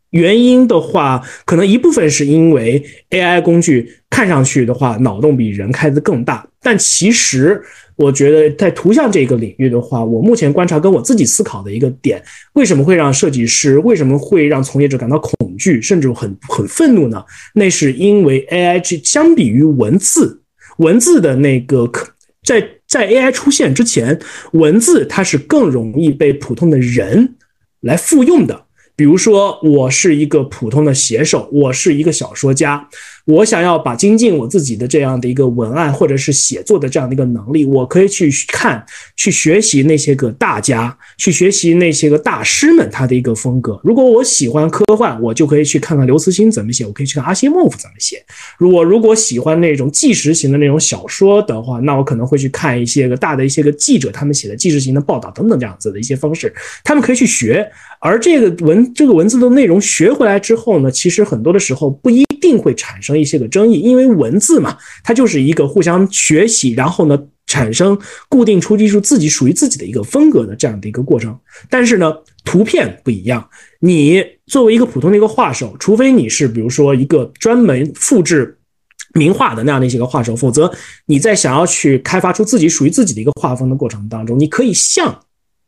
原因的话，可能一部分是因为 AI 工具看上去的话脑洞比人开的更大，但其实。我觉得在图像这个领域的话，我目前观察跟我自己思考的一个点，为什么会让设计师，为什么会让从业者感到恐惧，甚至很很愤怒呢？那是因为 AI 相比于文字，文字的那个可在在 AI 出现之前，文字它是更容易被普通的人来复用的。比如说，我是一个普通的写手，我是一个小说家。我想要把精进我自己的这样的一个文案或者是写作的这样的一个能力，我可以去看、去学习那些个大家，去学习那些个大师们他的一个风格。如果我喜欢科幻，我就可以去看看刘慈欣怎么写，我可以去看阿西莫夫怎么写。如果如果喜欢那种纪实型的那种小说的话，那我可能会去看一些个大的一些个记者他们写的纪实型的报道等等这样子的一些方式，他们可以去学。而这个文这个文字的内容学回来之后呢，其实很多的时候不一定会产生一些个争议，因为文字嘛，它就是一个互相学习，然后呢产生固定出技术自己属于自己的一个风格的这样的一个过程。但是呢，图片不一样，你作为一个普通的一个画手，除非你是比如说一个专门复制名画的那样的一些个画手，否则你在想要去开发出自己属于自己的一个画风的过程当中，你可以像。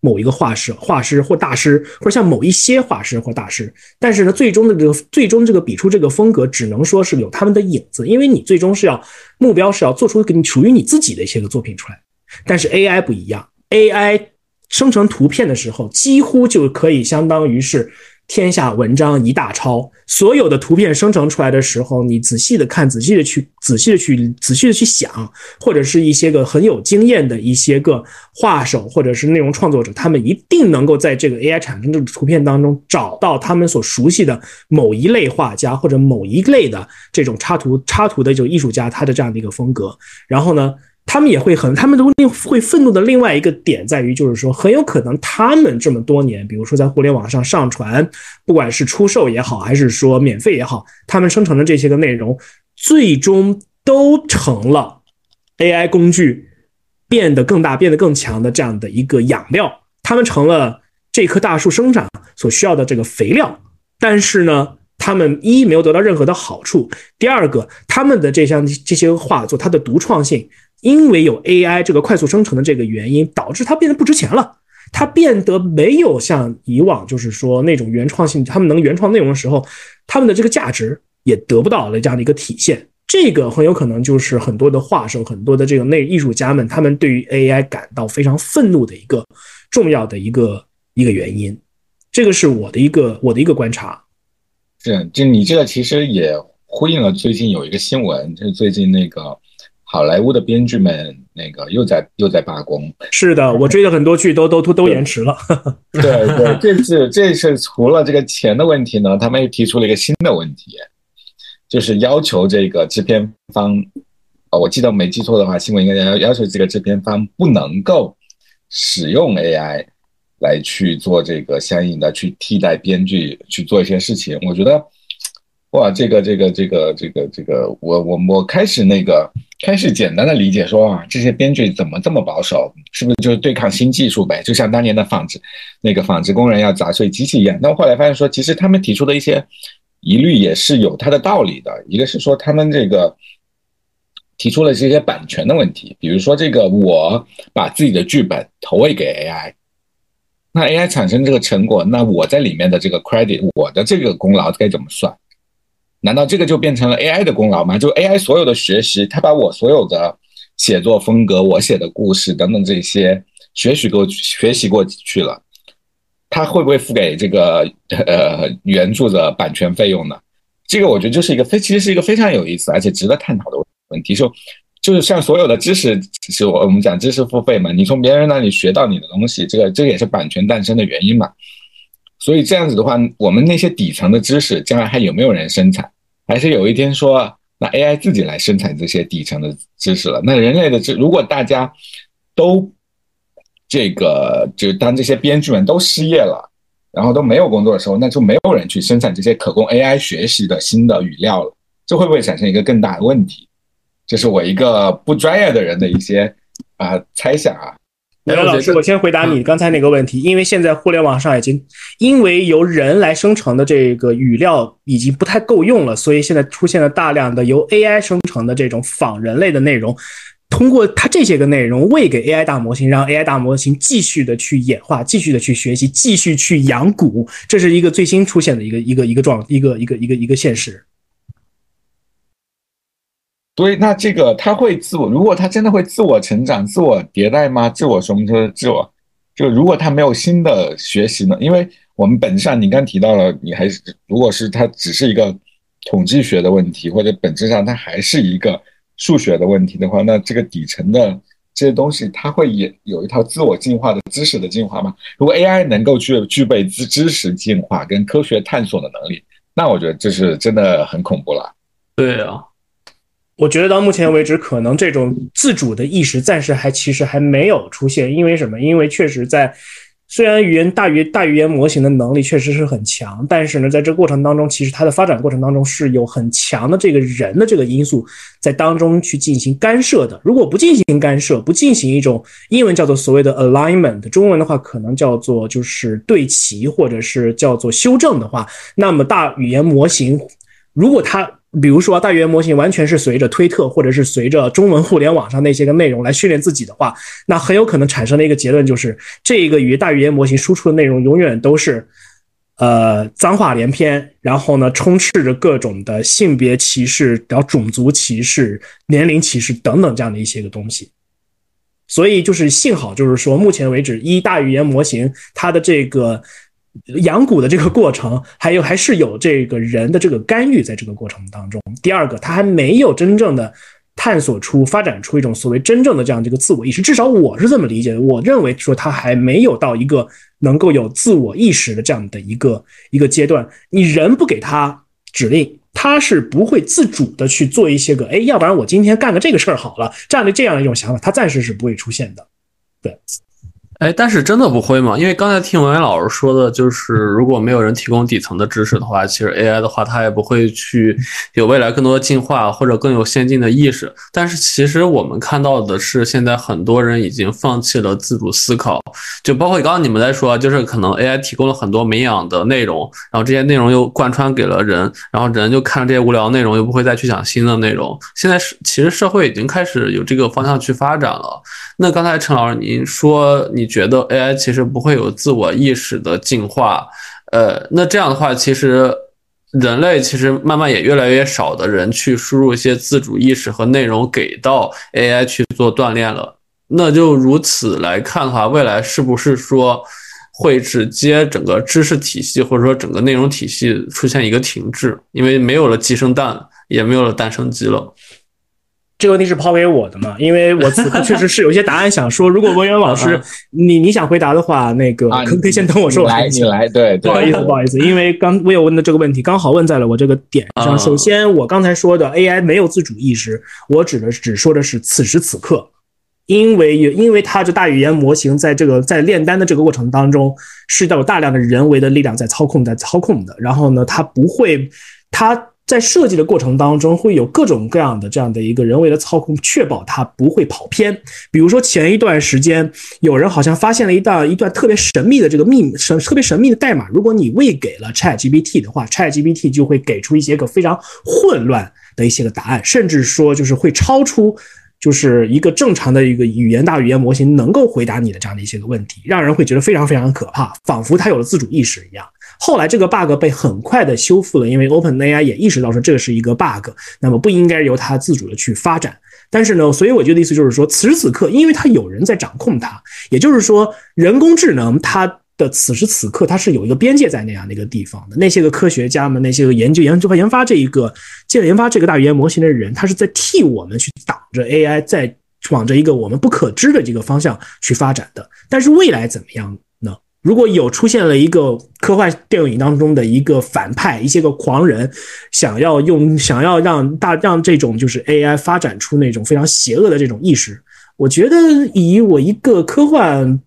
某一个画师、画师或大师，或者像某一些画师或大师，但是呢，最终的这个最终这个笔出这个风格，只能说是有他们的影子，因为你最终是要目标是要做出给你属于你自己的一些个作品出来。但是 AI 不一样，AI 生成图片的时候，几乎就可以相当于是。天下文章一大抄，所有的图片生成出来的时候，你仔细的看，仔细的去，仔细的去，仔细的去想，或者是一些个很有经验的一些个画手，或者是内容创作者，他们一定能够在这个 AI 产生的图片当中找到他们所熟悉的某一类画家或者某一类的这种插图插图的这种艺术家他的这样的一个风格，然后呢？他们也会很，他们都另会愤怒的另外一个点在于，就是说很有可能他们这么多年，比如说在互联网上上传，不管是出售也好，还是说免费也好，他们生成的这些个内容，最终都成了 AI 工具变得更大、变得更强的这样的一个养料，他们成了这棵大树生长所需要的这个肥料。但是呢，他们一没有得到任何的好处，第二个，他们的这项这些画作，它的独创性。因为有 AI 这个快速生成的这个原因，导致它变得不值钱了。它变得没有像以往，就是说那种原创性，他们能原创内容的时候，他们的这个价值也得不到了这样的一个体现。这个很有可能就是很多的画手、很多的这个内艺术家们，他们对于 AI 感到非常愤怒的一个重要的一个一个原因。这个是我的一个我的一个观察。是，就你这个其实也呼应了最近有一个新闻，就是最近那个好莱坞的编剧们那个又在又在罢工。是的，我追的很多剧都都都都延迟了。<laughs> 对对，这次这次除了这个钱的问题呢，他们又提出了一个新的问题，就是要求这个制片方，啊，我记得没记错的话，新闻应该要要求这个制片方不能够使用 AI。来去做这个相应的去替代编剧去做一些事情，我觉得，哇，这个这个这个这个这个，我我我开始那个开始简单的理解说啊，这些编剧怎么这么保守？是不是就是对抗新技术呗？就像当年的纺织那个纺织工人要砸碎机器一样。但后来发现说，其实他们提出的一些疑虑也是有它的道理的。一个是说他们这个提出了这些版权的问题，比如说这个我把自己的剧本投喂给 AI。那 AI 产生这个成果，那我在里面的这个 credit，我的这个功劳该怎么算？难道这个就变成了 AI 的功劳吗？就 AI 所有的学习，它把我所有的写作风格、我写的故事等等这些学习过学习过去了，它会不会付给这个呃原著的版权费用呢？这个我觉得就是一个非，其实是一个非常有意思而且值得探讨的问题。就。就是像所有的知识，是我我们讲知识付费嘛，你从别人那里学到你的东西，这个这个也是版权诞生的原因嘛。所以这样子的话，我们那些底层的知识，将来还有没有人生产？还是有一天说，那 AI 自己来生产这些底层的知识了？那人类的知，如果大家都这个，就当这些编剧们都失业了，然后都没有工作的时候，那就没有人去生产这些可供 AI 学习的新的语料了。这会不会产生一个更大的问题？这是我一个不专业的人的一些啊猜想啊。刘老师，我先回答你刚才那个问题，因为现在互联网上已经因为由人来生成的这个语料已经不太够用了，所以现在出现了大量的由 AI 生成的这种仿人类的内容，通过它这些个内容喂给 AI 大模型，让 AI 大模型继续的去演化，继续的去学习，继续去养蛊，这是一个最新出现的一个一个一个状一个一个一个一个现实。所以，那这个他会自我，如果他真的会自我成长、自我迭代吗？自我什么就是自我？就如果他没有新的学习呢？因为我们本质上，你刚提到了，你还是如果是他只是一个统计学的问题，或者本质上它还是一个数学的问题的话，那这个底层的这些东西，它会也有一套自我进化的知识的进化吗？如果 AI 能够具具备知知识进化跟科学探索的能力，那我觉得这是真的很恐怖了。对啊。我觉得到目前为止，可能这种自主的意识暂时还其实还没有出现，因为什么？因为确实在虽然语言大语大语言模型的能力确实是很强，但是呢，在这过程当中，其实它的发展过程当中是有很强的这个人的这个因素在当中去进行干涉的。如果不进行干涉，不进行一种英文叫做所谓的 alignment，中文的话可能叫做就是对齐或者是叫做修正的话，那么大语言模型如果它比如说，大语言模型完全是随着推特或者是随着中文互联网上那些个内容来训练自己的话，那很有可能产生的一个结论就是，这个与大语言模型输出的内容永远都是，呃，脏话连篇，然后呢，充斥着各种的性别歧视、然后种族歧视、年龄歧视等等这样的一些个东西。所以，就是幸好，就是说，目前为止，一大语言模型它的这个。养蛊的这个过程，<laughs> 还有还是有这个人的这个干预在这个过程当中。第二个，他还没有真正的探索出、发展出一种所谓真正的这样这个自我意识，至少我是这么理解的。我认为说他还没有到一个能够有自我意识的这样的一个一个阶段。你人不给他指令，他是不会自主的去做一些个，哎，要不然我今天干个这个事儿好了，这样的这样一种想法，他暂时是不会出现的。对。哎，但是真的不会吗？因为刚才听文渊老师说的，就是如果没有人提供底层的知识的话，其实 AI 的话，它也不会去有未来更多的进化或者更有先进的意识。但是其实我们看到的是，现在很多人已经放弃了自主思考，就包括刚刚你们在说，就是可能 AI 提供了很多没养的内容，然后这些内容又贯穿给了人，然后人就看这些无聊内容，又不会再去想新的内容。现在是其实社会已经开始有这个方向去发展了。那刚才陈老师您说你。觉得 AI 其实不会有自我意识的进化，呃，那这样的话，其实人类其实慢慢也越来越少的人去输入一些自主意识和内容给到 AI 去做锻炼了。那就如此来看的话，未来是不是说会直接整个知识体系或者说整个内容体系出现一个停滞？因为没有了鸡生蛋，也没有了蛋生鸡了。这个问题是抛给我的嘛？因为我此刻确实是有一些答案想说。如果文渊老师 <laughs> 你你想回答的话，那个可不可以先等我说完？来，你来，对，不好意思，不好意思，因为刚我有问的这个问题刚好问在了我这个点上。首先，我刚才说的 AI 没有自主意识，我指的只说的是此时此刻，因为因为它这大语言模型在这个在炼丹的这个过程当中是有大量的人为的力量在操控，在操控的。然后呢，它不会，它。在设计的过程当中，会有各种各样的这样的一个人为的操控，确保它不会跑偏。比如说前一段时间，有人好像发现了一段一段特别神秘的这个密，神特别神秘的代码。如果你喂给了 ChatGPT 的话，ChatGPT 就会给出一些个非常混乱的一些个答案，甚至说就是会超出就是一个正常的一个语言大语言模型能够回答你的这样的一些个问题，让人会觉得非常非常可怕，仿佛它有了自主意识一样。后来这个 bug 被很快的修复了，因为 OpenAI 也意识到说这个是一个 bug，那么不应该由它自主的去发展。但是呢，所以我觉得意思就是说，此时此刻，因为它有人在掌控它，也就是说，人工智能它的此时此刻它是有一个边界在那样的一个地方的。那些个科学家们，那些个研究研究和研发这一个，接着研发这个大语言模型的人，他是在替我们去挡着 AI 在往着一个我们不可知的这个方向去发展的。但是未来怎么样？如果有出现了一个科幻电影当中的一个反派，一些个狂人，想要用想要让大让这种就是 AI 发展出那种非常邪恶的这种意识，我觉得以我一个科幻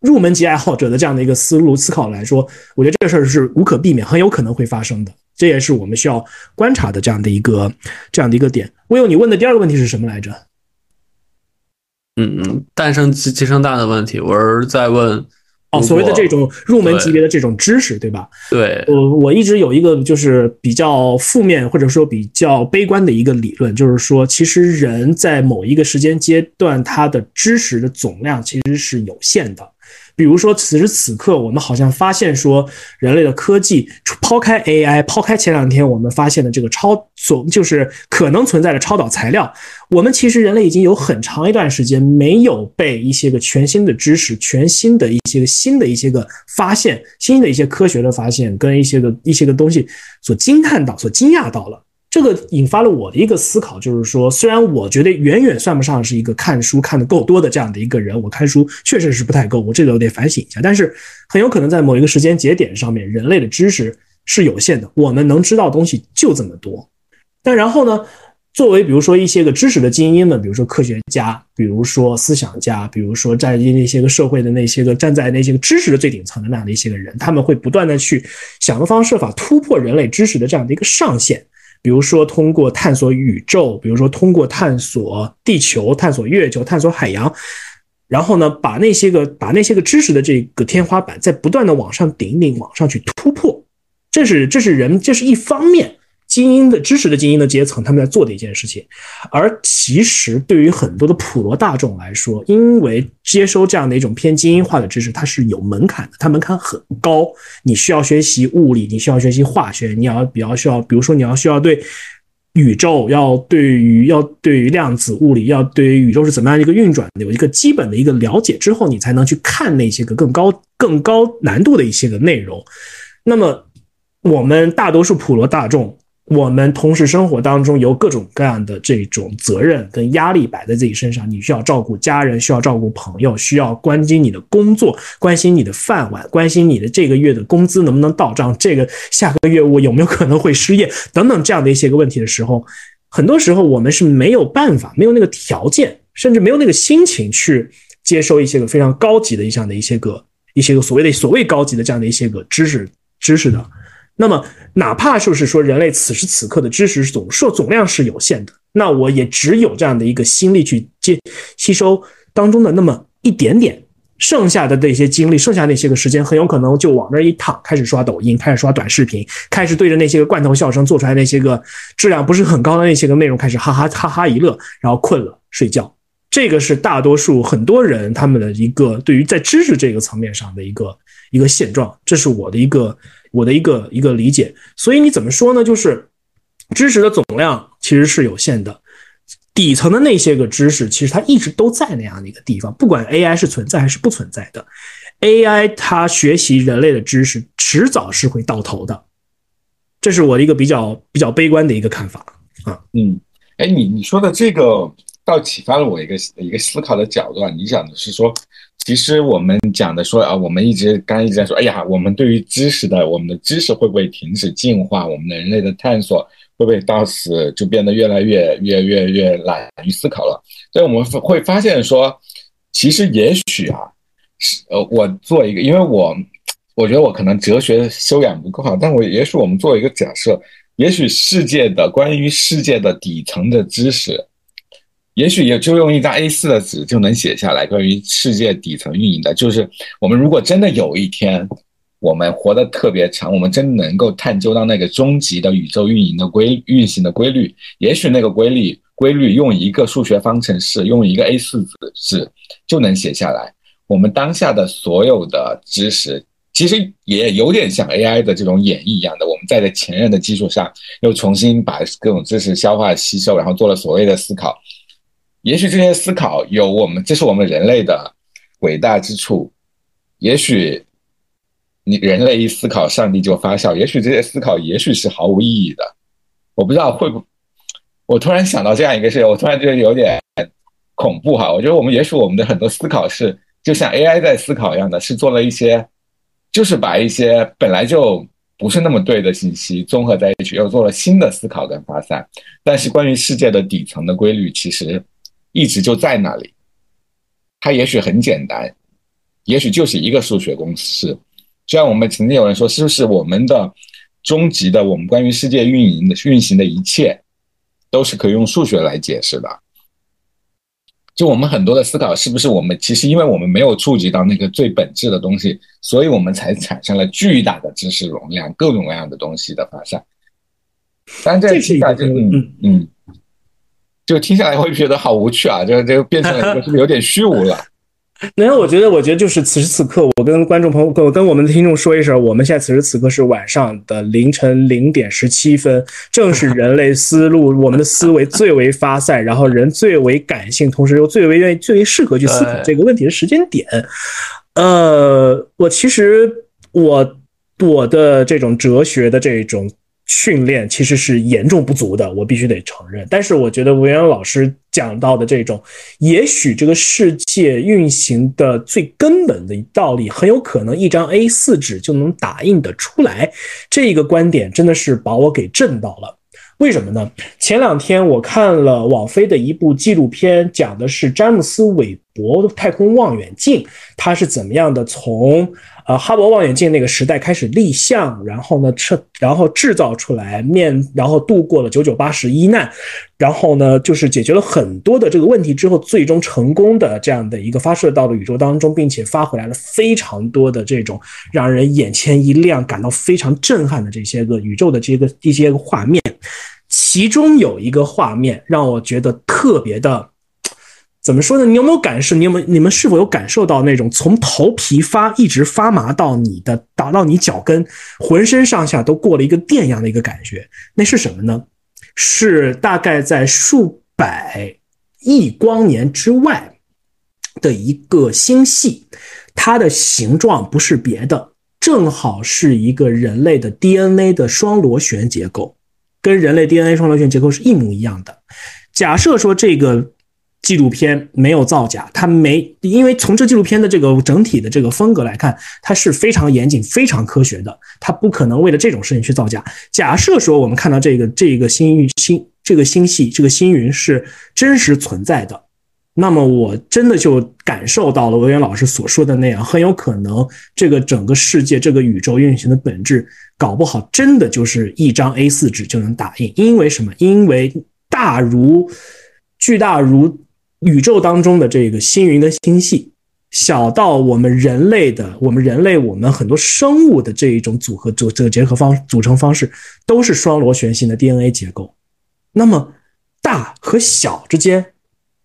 入门级爱好者的这样的一个思路思考来说，我觉得这个事儿是无可避免，很有可能会发生的。这也是我们需要观察的这样的一个这样的一个点。我有你问的第二个问题是什么来着？嗯嗯，诞生鸡鸡生蛋的问题，我是在问。哦，所谓的这种入门级别的这种知识，对吧？对，我我一直有一个就是比较负面或者说比较悲观的一个理论，就是说，其实人在某一个时间阶段，他的知识的总量其实是有限的。比如说，此时此刻，我们好像发现说，人类的科技抛开 AI，抛开前两天我们发现的这个超所，就是可能存在的超导材料，我们其实人类已经有很长一段时间没有被一些个全新的知识、全新的一些个新的一些个发现、新的一些科学的发现跟一些个一些个东西所惊叹到、所惊讶到了。这个引发了我的一个思考，就是说，虽然我觉得远远算不上是一个看书看的够多的这样的一个人，我看书确实是不太够，我这个我得反省一下。但是很有可能在某一个时间节点上面，人类的知识是有限的，我们能知道东西就这么多。但然后呢，作为比如说一些个知识的精英们，比如说科学家，比如说思想家，比如说在那些个社会的那些个站在那些个知识的最顶层的那样的一些个人，他们会不断的去想方设法突破人类知识的这样的一个上限。比如说，通过探索宇宙，比如说通过探索地球、探索月球、探索海洋，然后呢，把那些个把那些个知识的这个天花板在不断的往上顶一顶，往上去突破，这是这是人这是一方面。精英的知识的精英的阶层，他们在做的一件事情，而其实对于很多的普罗大众来说，因为接收这样的一种偏精英化的知识，它是有门槛的，它门槛很高。你需要学习物理，你需要学习化学，你要比较需要，比如说你要需要对宇宙，要对于要对于量子物理，要对于宇宙是怎么样一个运转，有一个基本的一个了解之后，你才能去看那些个更高更高难度的一些个内容。那么，我们大多数普罗大众。我们同时生活当中有各种各样的这种责任跟压力摆在自己身上，你需要照顾家人，需要照顾朋友，需要关心你的工作，关心你的饭碗，关心你的这个月的工资能不能到账，这个下个月我有没有可能会失业等等这样的一些个问题的时候，很多时候我们是没有办法，没有那个条件，甚至没有那个心情去接收一些个非常高级的一项的一些个一些个所谓的所谓高级的这样的一些个知识知识的。那么，哪怕就是说，人类此时此刻的知识总数总量是有限的，那我也只有这样的一个心力去接吸收当中的那么一点点，剩下的那些精力，剩下那些个时间，很有可能就往那一躺，开始刷抖音，开始刷短视频，开始对着那些个罐头笑声做出来那些个质量不是很高的那些个内容，开始哈哈哈哈一乐，然后困了睡觉。这个是大多数很多人他们的一个对于在知识这个层面上的一个一个现状，这是我的一个我的一个一个理解。所以你怎么说呢？就是知识的总量其实是有限的，底层的那些个知识其实它一直都在那样的一个地方，不管 AI 是存在还是不存在的，AI 它学习人类的知识，迟早是会到头的。这是我的一个比较比较悲观的一个看法啊。嗯，哎，你你说的这个倒启发了我一个一个思考的角度啊。你讲的是说，其实我们讲的说啊，我们一直刚一直在说，哎呀，我们对于知识的，我们的知识会不会停止进化？我们的人类的探索会不会到此就变得越来越越越越懒于思考了？所以我们会发现说，其实也许啊，是呃，我做一个，因为我。我觉得我可能哲学修养不够好，但我也许我们做一个假设，也许世界的关于世界的底层的知识，也许也就用一张 A4 的纸就能写下来。关于世界底层运营的，就是我们如果真的有一天，我们活得特别长，我们真能够探究到那个终极的宇宙运营的规运行的规律，也许那个规律规律用一个数学方程式，用一个 A4 纸纸就能写下来。我们当下的所有的知识。其实也有点像 AI 的这种演绎一样的，我们在前人的基础上又重新把各种知识消化吸收，然后做了所谓的思考。也许这些思考有我们，这是我们人类的伟大之处。也许你人类一思考，上帝就发笑。也许这些思考也许是毫无意义的。我不知道会不，我突然想到这样一个事情，我突然觉得有点恐怖哈。我觉得我们也许我们的很多思考是就像 AI 在思考一样的，是做了一些。就是把一些本来就不是那么对的信息综合在一起，又做了新的思考跟发散。但是关于世界的底层的规律，其实一直就在那里。它也许很简单，也许就是一个数学公式。就像我们曾经有人说，是不是我们的终极的我们关于世界运营的运行的一切，都是可以用数学来解释的？就我们很多的思考，是不是我们其实因为我们没有触及到那个最本质的东西，所以我们才产生了巨大的知识容量，各种各样的东西的发散。但这听下来就嗯嗯，就听下来会觉得好无趣啊，<laughs> 就就变成是不是有点虚无了？<laughs> 没有我觉得，我觉得就是此时此刻，我跟观众朋友，我跟我们的听众说一声，我们现在此时此刻是晚上的凌晨零点十七分，正是人类思路、<laughs> 我们的思维最为发散，然后人最为感性，同时又最为愿意、最为适合去思考这个问题的时间点。呃，我其实我我的这种哲学的这种。训练其实是严重不足的，我必须得承认。但是我觉得吴阳老师讲到的这种，也许这个世界运行的最根本的道理，很有可能一张 A4 纸就能打印得出来。这一个观点真的是把我给震到了。为什么呢？前两天我看了网飞的一部纪录片，讲的是詹姆斯·韦伯太空望远镜，它是怎么样的从。呃，哈勃望远镜那个时代开始立项，然后呢，制然后制造出来面，然后度过了九九八十一难，然后呢，就是解决了很多的这个问题之后，最终成功的这样的一个发射到了宇宙当中，并且发回来了非常多的这种让人眼前一亮、感到非常震撼的这些个宇宙的这个一些个画面。其中有一个画面让我觉得特别的。怎么说呢？你有没有感受？你有没有？你们是否有感受到那种从头皮发一直发麻到你的打到你脚跟，浑身上下都过了一个电一样的一个感觉？那是什么呢？是大概在数百亿光年之外的一个星系，它的形状不是别的，正好是一个人类的 DNA 的双螺旋结构，跟人类 DNA 双螺旋结构是一模一样的。假设说这个。纪录片没有造假，它没，因为从这纪录片的这个整体的这个风格来看，它是非常严谨、非常科学的，它不可能为了这种事情去造假。假设说我们看到这个这个星域星这个星系这个星云是真实存在的，那么我真的就感受到了文渊老师所说的那样，很有可能这个整个世界这个宇宙运行的本质，搞不好真的就是一张 A4 纸就能打印。因为什么？因为大如巨大如。宇宙当中的这个星云跟星系，小到我们人类的，我们人类，我们很多生物的这一种组合组这个结合方组成方式，都是双螺旋形的 DNA 结构。那么大和小之间，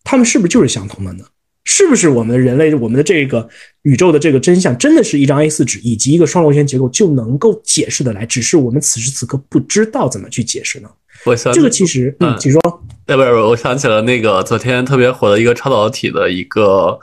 它们是不是就是相同的呢？是不是我们人类我们的这个宇宙的这个真相真的是一张 A4 纸以及一个双螺旋结构就能够解释的来？只是我们此时此刻不知道怎么去解释呢？我想这个其实，嗯，请说。哎，不是，我想起了那个昨天特别火的一个超导体的一个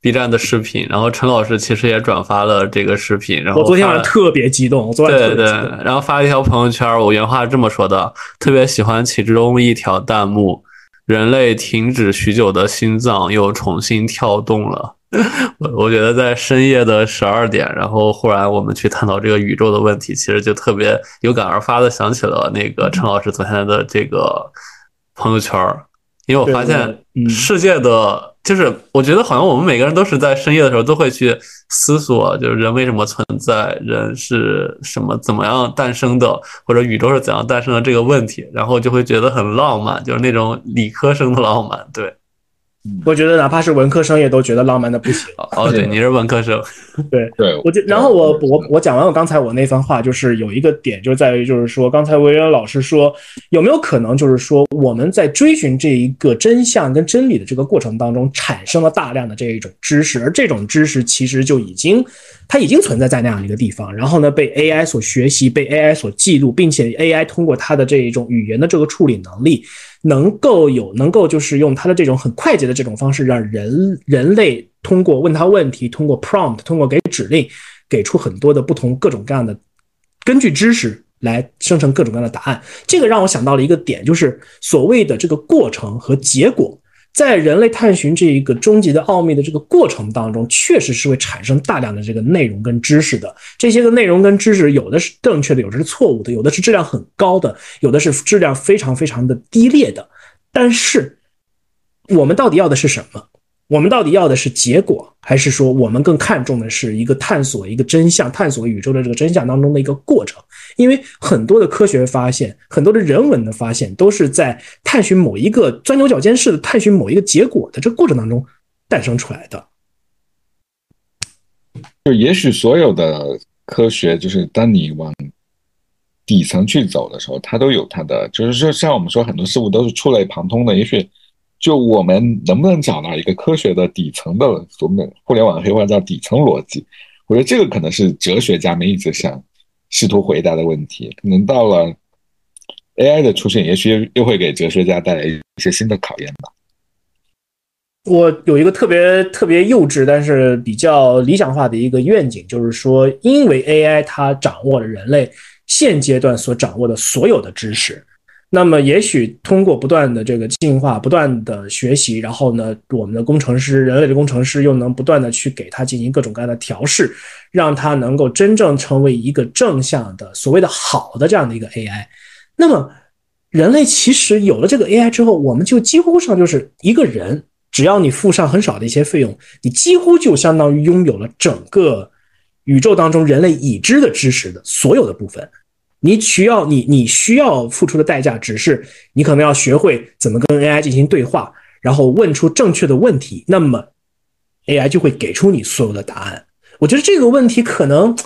B 站的视频，然后陈老师其实也转发了这个视频，然后我昨天晚上特别激动，我昨晚对对，然后发了一条朋友圈，我原话是这么说的，特别喜欢其中一条弹幕。人类停止许久的心脏又重新跳动了。<laughs> 我我觉得在深夜的十二点，然后忽然我们去探讨这个宇宙的问题，其实就特别有感而发的想起了那个陈老师昨天的这个朋友圈儿因为我发现世界的。就是我觉得好像我们每个人都是在深夜的时候都会去思索，就是人为什么存在，人是什么怎么样诞生的，或者宇宙是怎样诞生的这个问题，然后就会觉得很浪漫，就是那种理科生的浪漫，对。我觉得哪怕是文科生也都觉得浪漫的不行。哦，对，你是文科生，对 <laughs> 对。我就然后我我我讲完我刚才我那番话，就是有一个点就在于，就是说刚才维恩老师说，有没有可能就是说我们在追寻这一个真相跟真理的这个过程当中，产生了大量的这一种知识，而这种知识其实就已经它已经存在在那样一个地方，然后呢被 AI 所学习，被 AI 所记录，并且 AI 通过它的这一种语言的这个处理能力。能够有能够就是用它的这种很快捷的这种方式，让人人类通过问他问题，通过 prompt，通过给指令，给出很多的不同各种各样的根据知识来生成各种各样的答案。这个让我想到了一个点，就是所谓的这个过程和结果。在人类探寻这一个终极的奥秘的这个过程当中，确实是会产生大量的这个内容跟知识的。这些个内容跟知识，有的是正确的，有的是错误的，有的是质量很高的，有的是质量非常非常的低劣的。但是，我们到底要的是什么？我们到底要的是结果，还是说我们更看重的是一个探索一个真相、探索宇宙的这个真相当中的一个过程？因为很多的科学发现，很多的人文的发现，都是在探寻某一个钻牛角尖式的探寻某一个结果的这个过程当中诞生出来的。就也许所有的科学，就是当你往底层去走的时候，它都有它的，就是说，像我们说很多事物都是触类旁通的，也许。就我们能不能找到一个科学的底层的，我们互联网黑话叫底层逻辑？我觉得这个可能是哲学家们一直想试图回答的问题。可能到了 AI 的出现，也许又会给哲学家带来一些新的考验吧。我有一个特别特别幼稚，但是比较理想化的一个愿景，就是说，因为 AI 它掌握了人类现阶段所掌握的所有的知识。那么，也许通过不断的这个进化、不断的学习，然后呢，我们的工程师、人类的工程师又能不断的去给它进行各种各样的调试，让它能够真正成为一个正向的、所谓的好的这样的一个 AI。那么，人类其实有了这个 AI 之后，我们就几乎上就是一个人，只要你付上很少的一些费用，你几乎就相当于拥有了整个宇宙当中人类已知的知识的所有的部分。你需要你你需要付出的代价，只是你可能要学会怎么跟 AI 进行对话，然后问出正确的问题，那么 AI 就会给出你所有的答案。我觉得这个问题可能。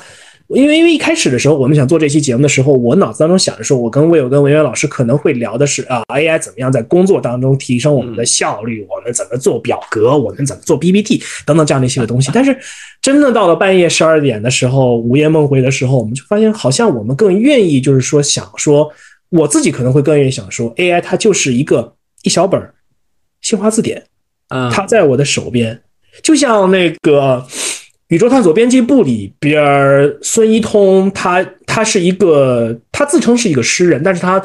因为因为一开始的时候，我们想做这期节目的时候，我脑子当中想着说，我跟魏友跟文渊老师可能会聊的是啊，AI 怎么样在工作当中提升我们的效率，我们怎么做表格，我们怎么做 PPT 等等这样的一些个东西。<laughs> 但是，真的到了半夜十二点的时候，午夜梦回的时候，我们就发现，好像我们更愿意就是说想说，我自己可能会更愿意想说，AI 它就是一个一小本新华字典，啊，它在我的手边，就像那个。宇宙探索编辑部里边，孙一通他他是一个，他自称是一个诗人，但是他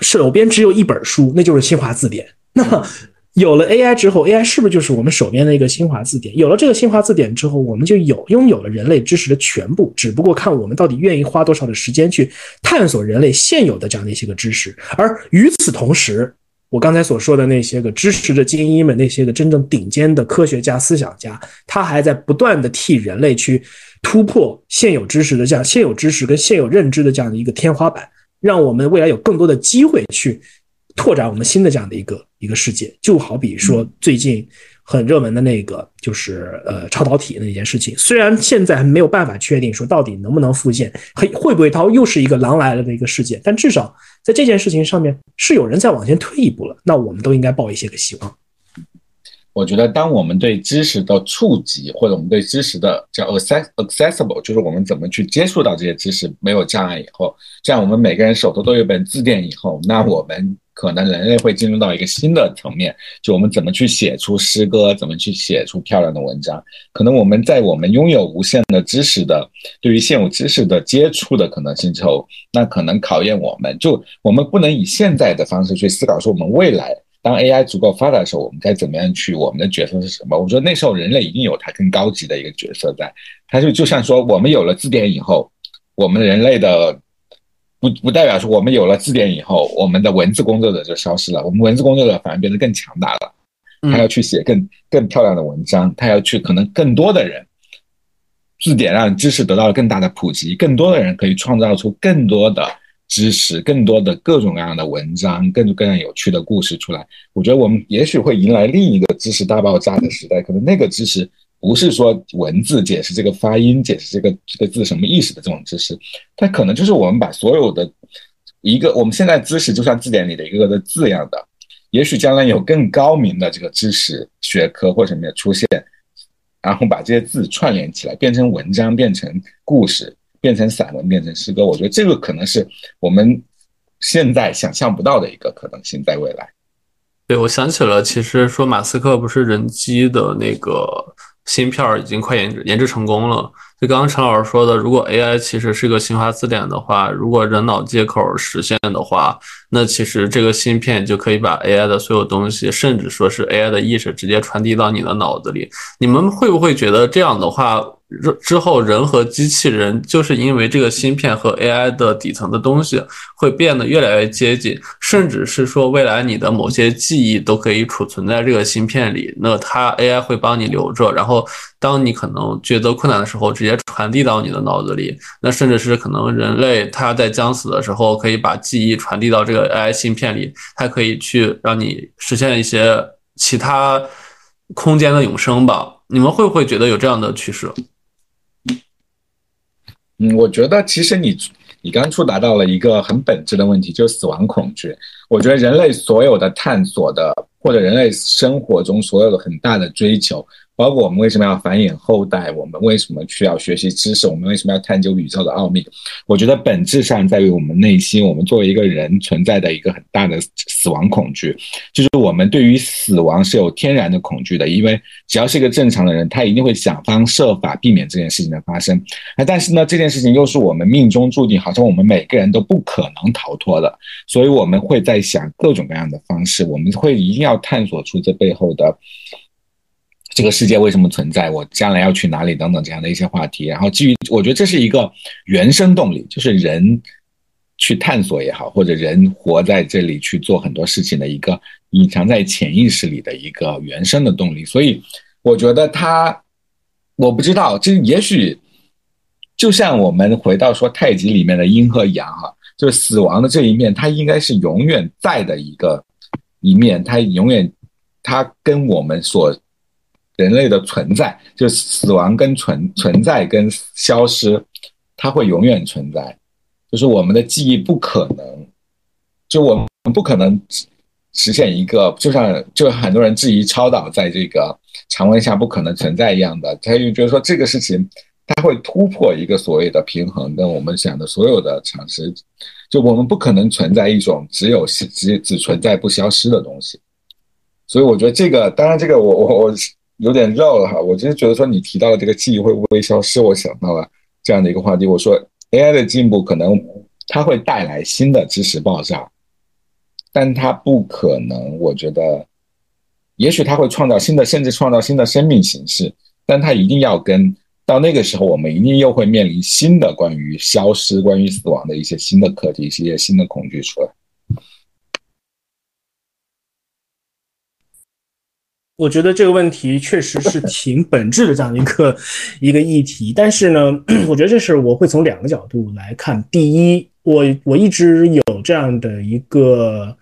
手边只有一本书，那就是新华字典。<laughs> 那么有了 AI 之后，AI 是不是就是我们手边的一个新华字典？有了这个新华字典之后，我们就有拥有了人类知识的全部，只不过看我们到底愿意花多少的时间去探索人类现有的这样的一些个知识。而与此同时，我刚才所说的那些个支持着精英们，那些个真正顶尖的科学家、思想家，他还在不断的替人类去突破现有知识的这样现有知识跟现有认知的这样的一个天花板，让我们未来有更多的机会去拓展我们新的这样的一个一个世界。就好比说最近。很热门的那个就是呃超导体那件事情，虽然现在还没有办法确定说到底能不能复现，会会不会它又是一个狼来了的一个事件，但至少在这件事情上面是有人在往前推一步了，那我们都应该抱一些个希望。我觉得当我们对知识的触及，或者我们对知识的叫 access accessible，就是我们怎么去接触到这些知识没有障碍以后，这样我们每个人手头都有本字典以后，那我们可能人类会进入到一个新的层面，就我们怎么去写出诗歌，怎么去写出漂亮的文章。可能我们在我们拥有无限的知识的，对于现有知识的接触的可能性之后，那可能考验我们，就我们不能以现在的方式去思考说我们未来当 AI 足够发达的时候，我们该怎么样去，我们的角色是什么？我觉得那时候人类已经有它更高级的一个角色在，它就就像说我们有了字典以后，我们人类的。不不代表说我们有了字典以后，我们的文字工作者就消失了。我们文字工作者反而变得更强大了。他要去写更更漂亮的文章，他要去可能更多的人，字典让知识得到了更大的普及，更多的人可以创造出更多的知识，更多的各种各样的文章，更更有趣的故事出来。我觉得我们也许会迎来另一个知识大爆炸的时代，可能那个知识。不是说文字解释这个发音，解释这个这个字什么意思的这种知识，它可能就是我们把所有的一个我们现在知识就像字典里的一个个的字样的，也许将来有更高明的这个知识学科或什么的出现，然后把这些字串联起来，变成文章，变成故事，变成散文，变成诗歌。我觉得这个可能是我们现在想象不到的一个可能性，在未来。对，我想起了，其实说马斯克不是人机的那个。芯片已经快研制研制成功了。就刚刚陈老师说的，如果 AI 其实是个新华字典的话，如果人脑接口实现的话，那其实这个芯片就可以把 AI 的所有东西，甚至说是 AI 的意识，直接传递到你的脑子里。你们会不会觉得这样的话？之之后，人和机器人就是因为这个芯片和 AI 的底层的东西会变得越来越接近，甚至是说未来你的某些记忆都可以储存在这个芯片里，那它 AI 会帮你留着，然后当你可能觉得困难的时候，直接传递到你的脑子里。那甚至是可能人类他在将死的时候，可以把记忆传递到这个 AI 芯片里，它可以去让你实现一些其他空间的永生吧？你们会不会觉得有这样的趋势？嗯，我觉得其实你你刚触达到了一个很本质的问题，就是死亡恐惧。我觉得人类所有的探索的，或者人类生活中所有的很大的追求。包括我们为什么要繁衍后代，我们为什么需要学习知识，我们为什么要探究宇宙的奥秘？我觉得本质上在于我们内心，我们作为一个人存在的一个很大的死亡恐惧，就是我们对于死亡是有天然的恐惧的。因为只要是一个正常的人，他一定会想方设法避免这件事情的发生。那但是呢，这件事情又是我们命中注定，好像我们每个人都不可能逃脱的，所以我们会在想各种各样的方式，我们会一定要探索出这背后的。这个世界为什么存在？我将来要去哪里？等等这样的一些话题。然后基于，我觉得这是一个原生动力，就是人去探索也好，或者人活在这里去做很多事情的一个隐藏在潜意识里的一个原生的动力。所以我觉得他，我不知道，这也许就像我们回到说太极里面的阴和阳哈，就是死亡的这一面，它应该是永远在的一个一面，它永远它跟我们所。人类的存在，就死亡跟存存在跟消失，它会永远存在。就是我们的记忆不可能，就我们不可能实现一个，就像就很多人质疑超导在这个常温下不可能存在一样的，他就觉得说这个事情它会突破一个所谓的平衡，跟我们想的所有的常识，就我们不可能存在一种只有只只存在不消失的东西。所以我觉得这个，当然这个我我我。有点绕了哈，我就是觉得说你提到的这个记忆会不会消失，我想到了这样的一个话题。我说 AI 的进步可能它会带来新的知识爆炸，但它不可能，我觉得，也许它会创造新的，甚至创造新的生命形式，但它一定要跟到那个时候，我们一定又会面临新的关于消失、关于死亡的一些新的课题，一些新的恐惧出来。我觉得这个问题确实是 <laughs> 挺本质的这样一个一个议题，但是呢，<clears throat> 我觉得这是我会从两个角度来看。第一，我我一直有这样的一个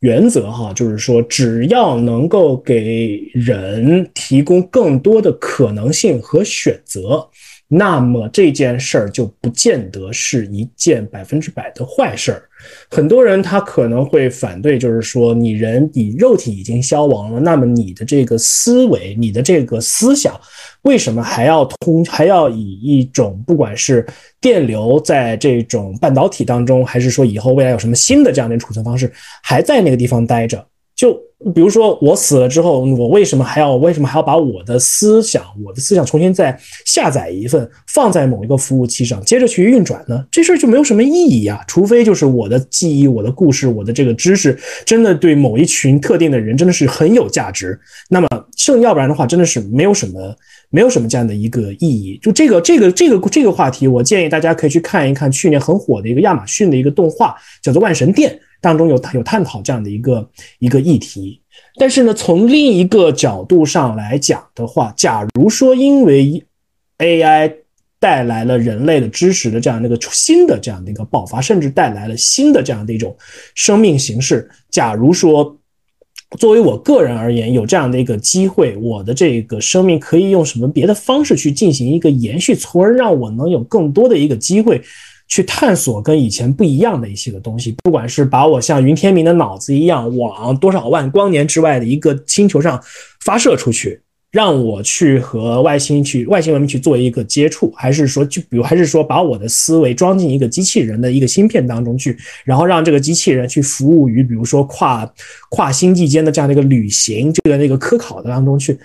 原则哈，就是说，只要能够给人提供更多的可能性和选择，那么这件事儿就不见得是一件百分之百的坏事儿。很多人他可能会反对，就是说你人你肉体已经消亡了，那么你的这个思维、你的这个思想，为什么还要通，<laughs> 还要以一种不管是电流在这种半导体当中，还是说以后未来有什么新的这样的储存方式，还在那个地方待着？就比如说我死了之后，我为什么还要为什么还要把我的思想，我的思想重新再下载一份，放在某一个服务器上，接着去运转呢？这事儿就没有什么意义啊！除非就是我的记忆、我的故事、我的这个知识，真的对某一群特定的人真的是很有价值。那么剩要不然的话，真的是没有什么没有什么这样的一个意义。就这个这个这个这个话题，我建议大家可以去看一看去年很火的一个亚马逊的一个动画，叫做《万神殿》。当中有有探讨这样的一个一个议题，但是呢，从另一个角度上来讲的话，假如说因为 AI 带来了人类的知识的这样的一个新的这样的一个爆发，甚至带来了新的这样的一种生命形式，假如说作为我个人而言有这样的一个机会，我的这个生命可以用什么别的方式去进行一个延续，从而让我能有更多的一个机会。去探索跟以前不一样的一些个东西，不管是把我像云天明的脑子一样往多少万光年之外的一个星球上发射出去，让我去和外星去外星文明去做一个接触，还是说就比如还是说把我的思维装进一个机器人的一个芯片当中去，然后让这个机器人去服务于比如说跨跨星际间的这样的一个旅行这个那个科考的当中去。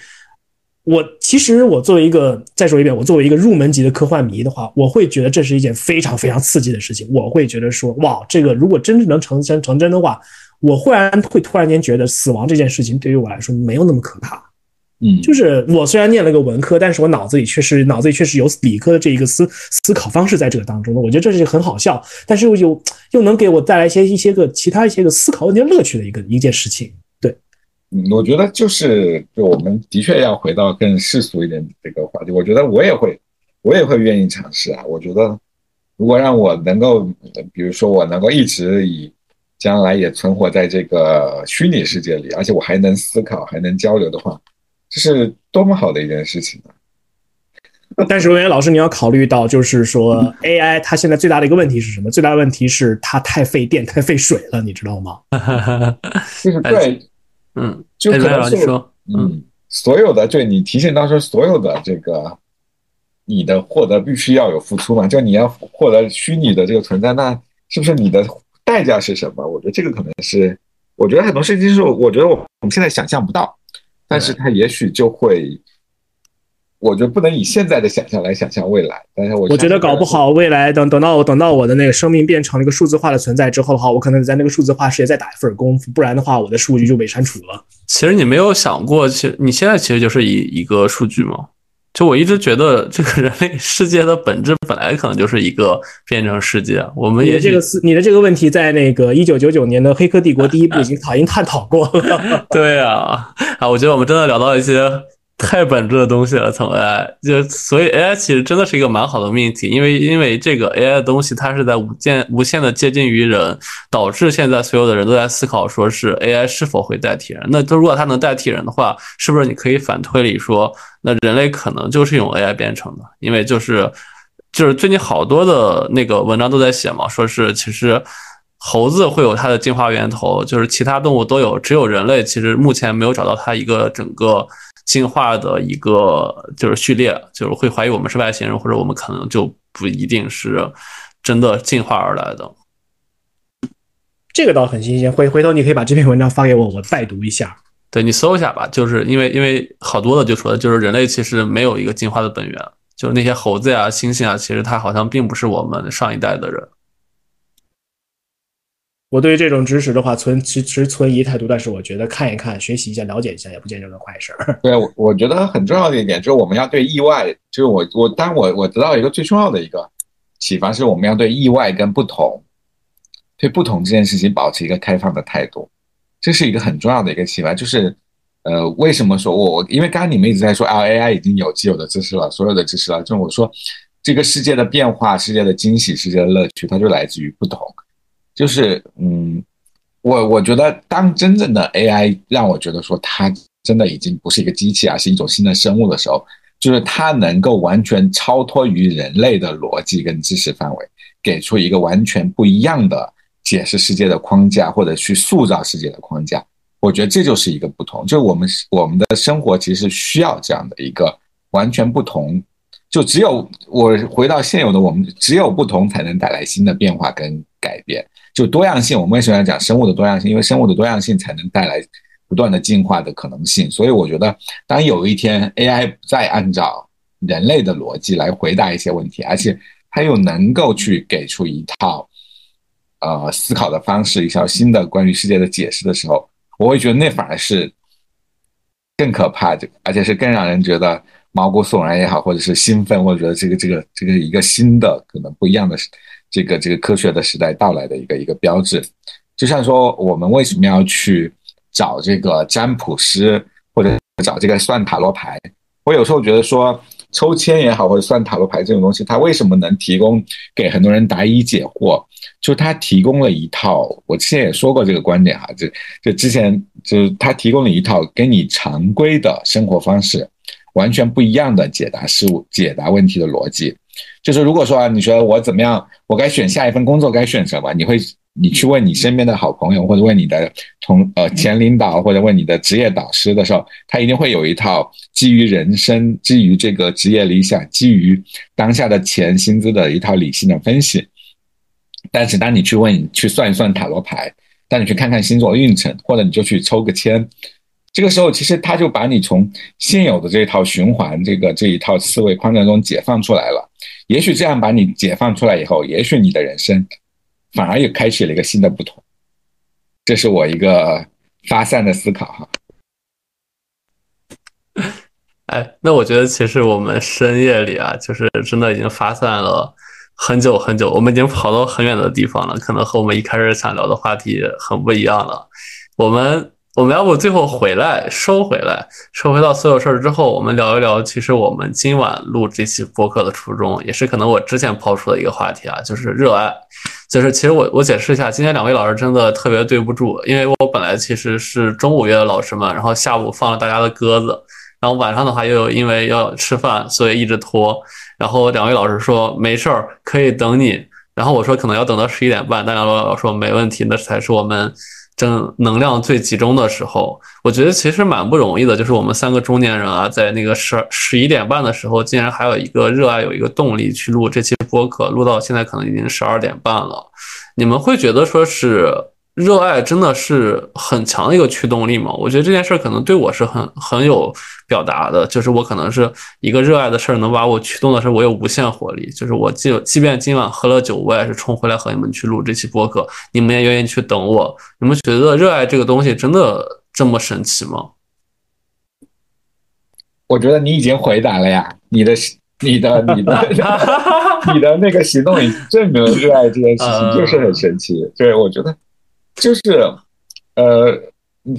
我其实，我作为一个再说一遍，我作为一个入门级的科幻迷的话，我会觉得这是一件非常非常刺激的事情。我会觉得说，哇，这个如果真正能成真成真的话，我忽然会突然间觉得死亡这件事情对于我来说没有那么可怕。嗯，就是我虽然念了个文科，但是我脑子里确实脑子里确实有理科的这一个思思考方式在这个当中的。我觉得这是很好笑，但是又又又能给我带来一些一些个其他一些个思考问题乐趣的一个一件事情。对嗯，我觉得就是，就我们的确要回到更世俗一点这个话题。我觉得我也会，我也会愿意尝试啊。我觉得，如果让我能够，比如说我能够一直以将来也存活在这个虚拟世界里，而且我还能思考，还能交流的话，这是多么好的一件事情啊！<laughs> 但是文渊老师，你要考虑到，就是说 AI 它现在最大的一个问题是什么？最大的问题是它太费电、太费水了，你知道吗？<laughs> 就是对。嗯，就可能是嗯，所有的对你提醒到说，所有的这个你的获得必须要有付出嘛？就你要获得虚拟的这个存在，那是不是你的代价是什么？我觉得这个可能是，我觉得很多事情是，我觉得我我们现在想象不到，但是它也许就会。我觉得不能以现在的想象来想象未来，但是我我觉得搞不好未来等等到我等到我的那个生命变成了一个数字化的存在之后的话，我可能在那个数字化世界再打一份功夫，不然的话我的数据就被删除了。其实你没有想过，其实你现在其实就是一一个数据吗？就我一直觉得这个人类世界的本质本来可能就是一个编程世界。我们也这个思你的这个问题在那个一九九九年的《黑客帝国》第一部已经 <laughs> 讨已经探讨过了。对啊，啊，我觉得我们真的聊到一些。太本质的东西了，从 AI 就所以 AI 其实真的是一个蛮好的命题，因为因为这个 AI 的东西它是在无限无限的接近于人，导致现在所有的人都在思考，说是 AI 是否会代替人？那如果它能代替人的话，是不是你可以反推理说，那人类可能就是用 AI 编程的？因为就是就是最近好多的那个文章都在写嘛，说是其实猴子会有它的进化源头，就是其他动物都有，只有人类其实目前没有找到它一个整个。进化的一个就是序列，就是会怀疑我们是外星人，或者我们可能就不一定是真的进化而来的。这个倒很新鲜，回回头你可以把这篇文章发给我，我再读一下。对你搜一下吧，就是因为因为好多的就说，就是人类其实没有一个进化的本源，就是那些猴子呀、猩猩啊，其实它好像并不是我们上一代的人。我对于这种知识的话，存持持存疑态度，但是我觉得看一看、学习一下、了解一下，也不见得是坏事儿。对，我我觉得很重要的一点就是我们要对意外，就是我我，当我我得到一个最重要的一个启发，是我们要对意外跟不同，对不同这件事情保持一个开放的态度，这是一个很重要的一个启发。就是呃，为什么说我我？因为刚刚你们一直在说 L A I 已经有既有的知识了，所有的知识了，就是我说这个世界的变化、世界的惊喜、世界的乐趣，它就来自于不同。就是嗯，我我觉得当真正的 AI 让我觉得说它真的已经不是一个机器啊，是一种新的生物的时候，就是它能够完全超脱于人类的逻辑跟知识范围，给出一个完全不一样的解释世界的框架，或者去塑造世界的框架。我觉得这就是一个不同，就是我们我们的生活其实需要这样的一个完全不同。就只有我回到现有的，我们只有不同才能带来新的变化跟改变。就多样性，我们为什么要讲生物的多样性？因为生物的多样性才能带来不断的进化的可能性。所以我觉得，当有一天 AI 不再按照人类的逻辑来回答一些问题，而且它又能够去给出一套呃思考的方式，一套新的关于世界的解释的时候，我会觉得那反而是更可怕的，而且是更让人觉得。毛骨悚然也好，或者是兴奋，或者觉得这个这个这个一个新的可能不一样的这个这个科学的时代到来的一个一个标志，就像说我们为什么要去找这个占卜师或者找这个算塔罗牌？我有时候觉得说抽签也好，或者算塔罗牌这种东西，它为什么能提供给很多人答疑解惑？就它提供了一套，我之前也说过这个观点哈，就就之前就是它提供了一套跟你常规的生活方式。完全不一样的解答事物、解答问题的逻辑，就是如果说啊你说我怎么样，我该选下一份工作该选什么？你会你去问你身边的好朋友，或者问你的同呃前领导，或者问你的职业导师的时候，他一定会有一套基于人生、基于这个职业理想、基于当下的钱薪资的一套理性的分析。但是当你去问、去算一算塔罗牌，当你去看看星座运程，或者你就去抽个签。这个时候，其实他就把你从现有的这一套循环、这个这一套思维框架中解放出来了。也许这样把你解放出来以后，也许你的人生反而又开启了一个新的不同。这是我一个发散的思考哈。<laughs> 哎，那我觉得其实我们深夜里啊，就是真的已经发散了很久很久，我们已经跑到很远的地方了，可能和我们一开始想聊的话题很不一样了。我们。我们要不最后回来收回来，收回到所有事儿之后，我们聊一聊。其实我们今晚录这期播客的初衷，也是可能我之前抛出的一个话题啊，就是热爱。就是其实我我解释一下，今天两位老师真的特别对不住，因为我本来其实是中午约的老师们，然后下午放了大家的鸽子，然后晚上的话又因为要吃饭，所以一直拖。然后两位老师说没事儿，可以等你。然后我说可能要等到十一点半，但两位老师说没问题，那才是我们。正能量最集中的时候，我觉得其实蛮不容易的。就是我们三个中年人啊，在那个十十一点半的时候，竟然还有一个热爱，有一个动力去录这期播客，录到现在可能已经十二点半了。你们会觉得说是？热爱真的是很强的一个驱动力嘛？我觉得这件事儿可能对我是很很有表达的，就是我可能是一个热爱的事儿能把我驱动的时候，我有无限活力。就是我即即便今晚喝了酒，我也是冲回来和你们去录这期播客，你们也愿意去等我。你们觉得热爱这个东西真的这么神奇吗？我觉得你已经回答了呀，你的你的你的 <laughs> 你的那个行动已经证明了热爱这件事情就是很神奇。对，我觉得。就是，呃，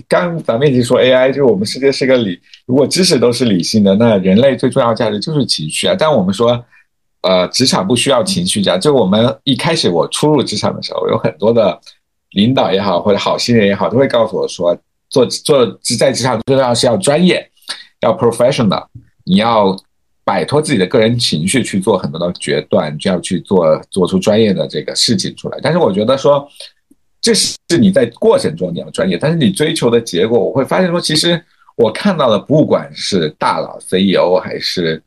刚咱们已经说 AI，就是我们世界是个理，如果知识都是理性的，那人类最重要价值就是情绪啊。但我们说，呃，职场不需要情绪价。就我们一开始我初入职场的时候，有很多的领导也好，或者好心人也好，都会告诉我说，做做在职场最重要是要专业，要 professional，你要摆脱自己的个人情绪去做很多的决断，就要去做做出专业的这个事情出来。但是我觉得说。这是你在过程中你要专业，但是你追求的结果，我会发现说，其实我看到的，不管是大佬 CEO 还是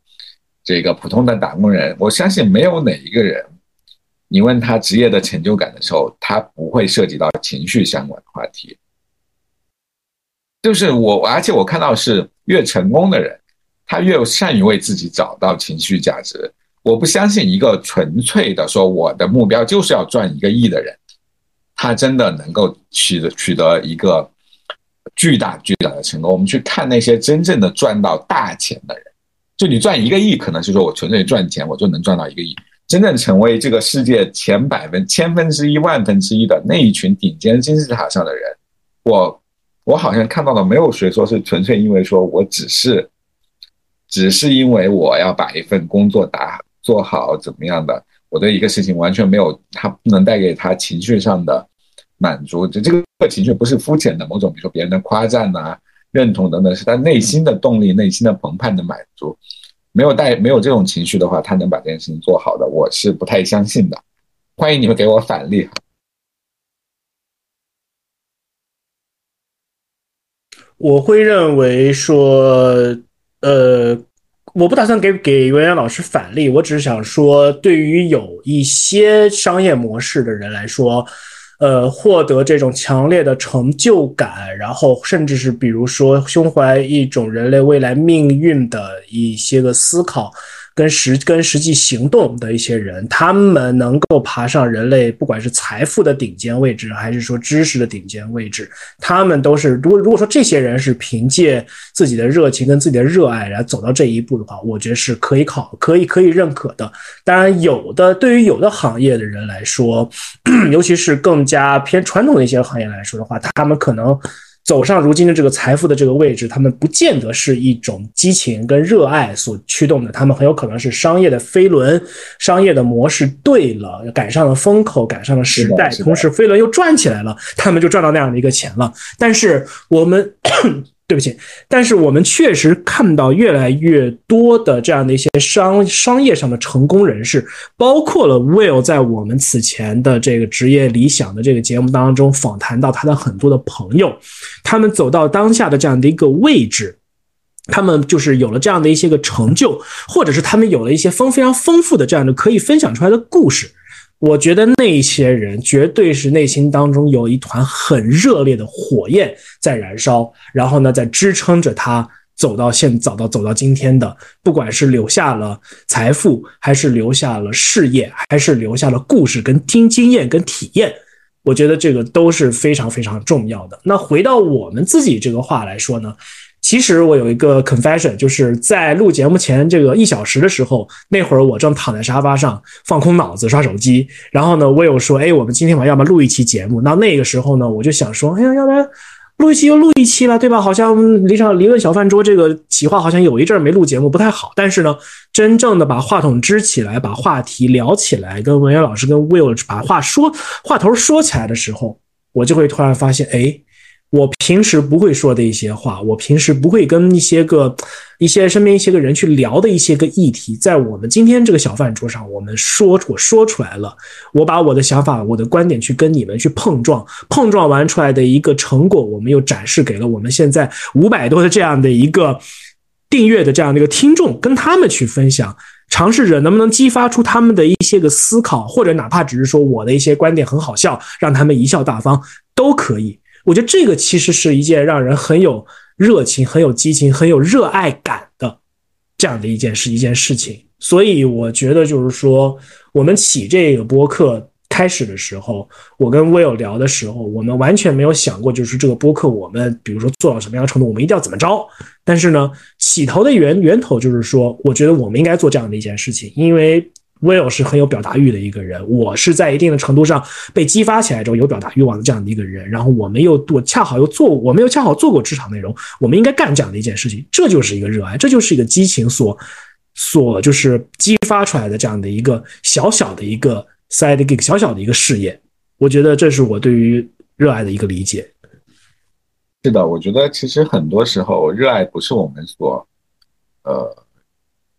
这个普通的打工人，我相信没有哪一个人，你问他职业的成就感的时候，他不会涉及到情绪相关的话题。就是我，而且我看到是越成功的人，他越善于为自己找到情绪价值。我不相信一个纯粹的说我的目标就是要赚一个亿的人。他真的能够取得取得一个巨大巨大的成功。我们去看那些真正的赚到大钱的人，就你赚一个亿，可能是说我纯粹赚钱，我就能赚到一个亿。真正成为这个世界前百分千分之一、万分之一的那一群顶尖金字塔上的人，我我好像看到了没有谁说是纯粹因为说我只是只是因为我要把一份工作打做好怎么样的。我对一个事情完全没有，他不能带给他情绪上的满足，就这个情绪不是肤浅的某种，比如说别人的夸赞呐、认同等等，是他内心的动力、内心的澎湃的满足。没有带没有这种情绪的话，他能把这件事情做好的，我是不太相信的。欢迎你们给我反例。我会认为说，呃，我不打算给给袁洋老师返利，我只是想说，对于有一些商业模式的人来说，呃，获得这种强烈的成就感，然后甚至是比如说胸怀一种人类未来命运的一些个思考。跟实跟实际行动的一些人，他们能够爬上人类不管是财富的顶尖位置，还是说知识的顶尖位置，他们都是如果如果说这些人是凭借自己的热情跟自己的热爱来走到这一步的话，我觉得是可以考可以可以认可的。当然，有的对于有的行业的人来说，<clears throat> 尤其是更加偏传统的一些行业来说的话，他们可能。走上如今的这个财富的这个位置，他们不见得是一种激情跟热爱所驱动的，他们很有可能是商业的飞轮，商业的模式对了，赶上了风口，赶上了时代，同时飞轮又转起来了，他们就赚到那样的一个钱了。但是我们。对不起，但是我们确实看到越来越多的这样的一些商商业上的成功人士，包括了 Will 在我们此前的这个职业理想的这个节目当中访谈到他的很多的朋友，他们走到当下的这样的一个位置，他们就是有了这样的一些个成就，或者是他们有了一些丰非常丰富的这样的可以分享出来的故事。我觉得那些人绝对是内心当中有一团很热烈的火焰在燃烧，然后呢，在支撑着他走到现走到走到今天的，不管是留下了财富，还是留下了事业，还是留下了故事跟听经验跟体验，我觉得这个都是非常非常重要的。那回到我们自己这个话来说呢？其实我有一个 confession，就是在录节目前这个一小时的时候，那会儿我正躺在沙发上放空脑子刷手机，然后呢，我有说，哎，我们今天晚上要不要录一期节目？那那个时候呢，我就想说，哎呀，要不然录一期又录一期了，对吧？好像离场理论小饭桌这个企划好像有一阵没录节目不太好。但是呢，真正的把话筒支起来，把话题聊起来，跟文渊老师跟 Will 把话说话头说起来的时候，我就会突然发现，哎。我平时不会说的一些话，我平时不会跟一些个、一些身边一些个人去聊的一些个议题，在我们今天这个小饭桌上，我们说，我说出来了，我把我的想法、我的观点去跟你们去碰撞，碰撞完出来的一个成果，我们又展示给了我们现在五百多的这样的一个订阅的这样的一个听众，跟他们去分享，尝试着能不能激发出他们的一些个思考，或者哪怕只是说我的一些观点很好笑，让他们贻笑大方都可以。我觉得这个其实是一件让人很有热情、很有激情、很有热爱感的这样的一件事、一件事情。所以我觉得就是说，我们起这个播客开始的时候，我跟 Will 聊的时候，我们完全没有想过，就是这个播客我们比如说做到什么样的程度，我们一定要怎么着。但是呢，起头的源源头就是说，我觉得我们应该做这样的一件事情，因为。Will 是很有表达欲的一个人，我是在一定的程度上被激发起来之后有表达欲望的这样的一个人。然后我们又我恰好又做，我们又恰好做过职场内容，我们应该干这样的一件事情，这就是一个热爱，这就是一个激情所所就是激发出来的这样的一个小小的一个 side gig 小小的一个事业。我觉得这是我对于热爱的一个理解。是的，我觉得其实很多时候热爱不是我们所呃。